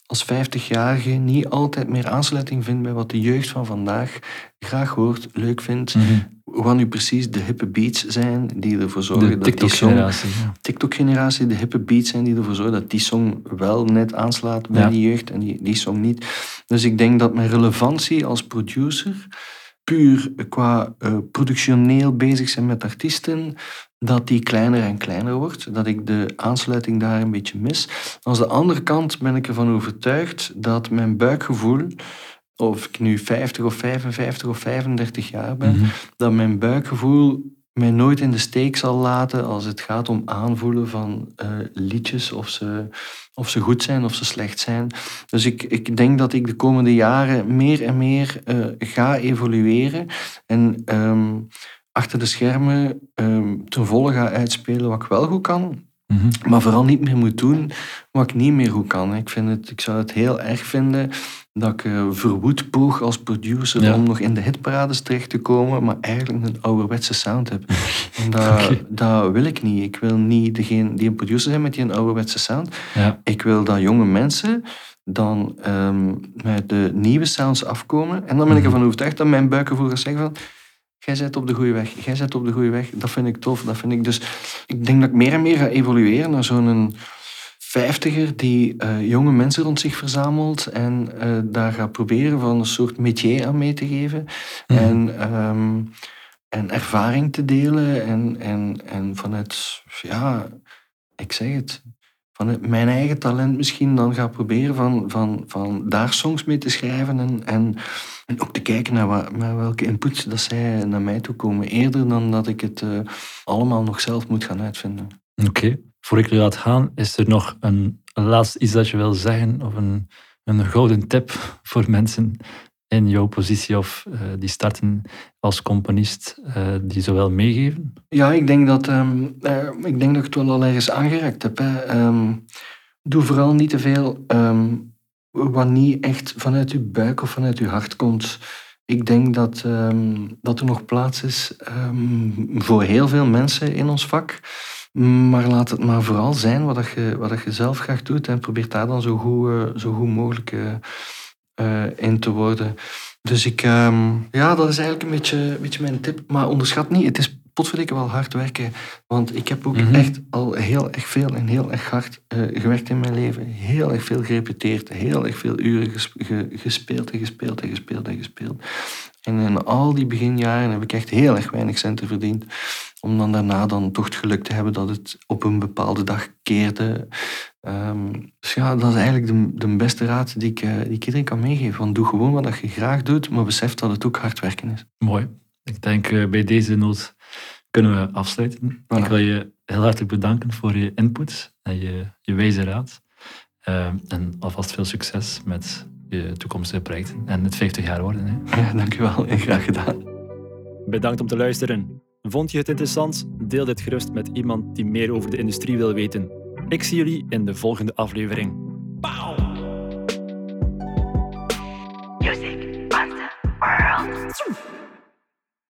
als 50-jarige niet altijd meer aansluiting vind bij wat de jeugd van vandaag graag hoort, leuk vindt. Wat nu precies de hippe beats zijn die ervoor zorgen De dat die song TikTok-generatie. ja. TikTok-generatie, de hippe beats zijn die ervoor zorgen dat die song wel net aanslaat bij Ja. die jeugd en die, die song niet. Dus ik denk dat mijn relevantie als producer, puur qua eh, productioneel bezig zijn met artiesten, dat die kleiner en kleiner wordt. Dat ik de aansluiting daar een beetje mis. Aan de andere kant ben ik ervan overtuigd dat mijn buikgevoel, of ik nu 50 of 55 of 35 jaar ben, Mhm. dat mijn buikgevoel mij nooit in de steek zal laten als het gaat om aanvoelen van eh, liedjes, of ze, of ze goed zijn of ze slecht zijn. Dus ik, ik denk dat ik de komende jaren meer en meer eh, ga evolueren en ehm, achter de schermen ehm, ten volle ga uitspelen wat ik wel goed kan, Mhm. maar vooral niet meer moet doen wat ik niet meer goed kan. Ik, vind het, ik zou het heel erg vinden dat ik eh, verwoed poog als producer Ja. om nog in de hitparades terecht te komen, maar eigenlijk een ouderwetse sound heb. En dat, wil ik niet. Ik wil niet degene die een producer zijn met die een ouderwetse sound. Ja. Ik wil dat jonge mensen dan ehm, met de nieuwe sounds afkomen. En dan ben ik Mhm. ervan overtuigd dat mijn buikgevoel gaat zeggen van... Jij zit op de goede weg. Jij zit op de goede weg. Dat vind ik tof. Dat vind ik dus... Ik denk dat ik meer en meer ga evolueren naar zo'n vijftiger die eh, jonge mensen rond zich verzamelt en eh, daar gaat proberen van een soort métier aan mee te geven. Mhm. En, ehm, en ervaring te delen en, en, en vanuit, ja, ik zeg het, vanuit mijn eigen talent misschien dan ga proberen van, van, van daar songs mee te schrijven en, en, ook te kijken naar, wat, naar welke inputs dat zij naar mij toe komen. Eerder dan dat ik het uh, allemaal nog zelf moet gaan uitvinden. Oké. Voor ik laat gaan, is er nog een, een laatste iets dat je wil zeggen of een, een gouden tip voor mensen in jouw positie of uh, die starten als componist, uh, die zowel meegeven? Ja, ik denk dat, um, uh, ik, denk dat ik het wel al ergens aangeraakt heb. Um, doe vooral niet te veel um, wat niet echt vanuit je buik of vanuit je hart komt. Ik denk dat, dat er nog plaats is voor heel veel mensen in ons vak. Maar laat het maar vooral zijn wat je, wat je zelf graag doet. En probeer daar dan zo goed, zo goed mogelijk uh, in te worden. Dus ik, um, ja, dat is eigenlijk een beetje, een beetje mijn tip. Maar onderschat niet, het is potverdikke wel hard werken. Want ik heb ook mm -hmm. echt al heel erg veel en heel erg hard uh, gewerkt in mijn leven. Heel erg veel gerepeteerd, heel erg veel uren ges ge gespeeld en gespeeld en gespeeld en gespeeld. En in al die beginjaren heb ik echt heel erg weinig centen verdiend. Om dan daarna dan toch het geluk te hebben dat het op een bepaalde dag keerde. Um, dus ja, dat is eigenlijk de, de beste raad die ik, uh, die ik iedereen kan meegeven. Want doe gewoon wat je graag doet, maar besef dat het ook hard werken is. Mooi. Ik denk uh, bij deze noot kunnen we afsluiten. Voilà. Ik wil je heel hartelijk bedanken voor je input en je, je wijze raad. Uh, en alvast veel succes met je toekomstige projecten en het 50 jaar worden. Hè. Ja, dankjewel en graag gedaan. Bedankt om te luisteren. Vond je het interessant? Deel dit gerust met iemand die meer over de industrie wil weten. Ik zie jullie in de volgende aflevering.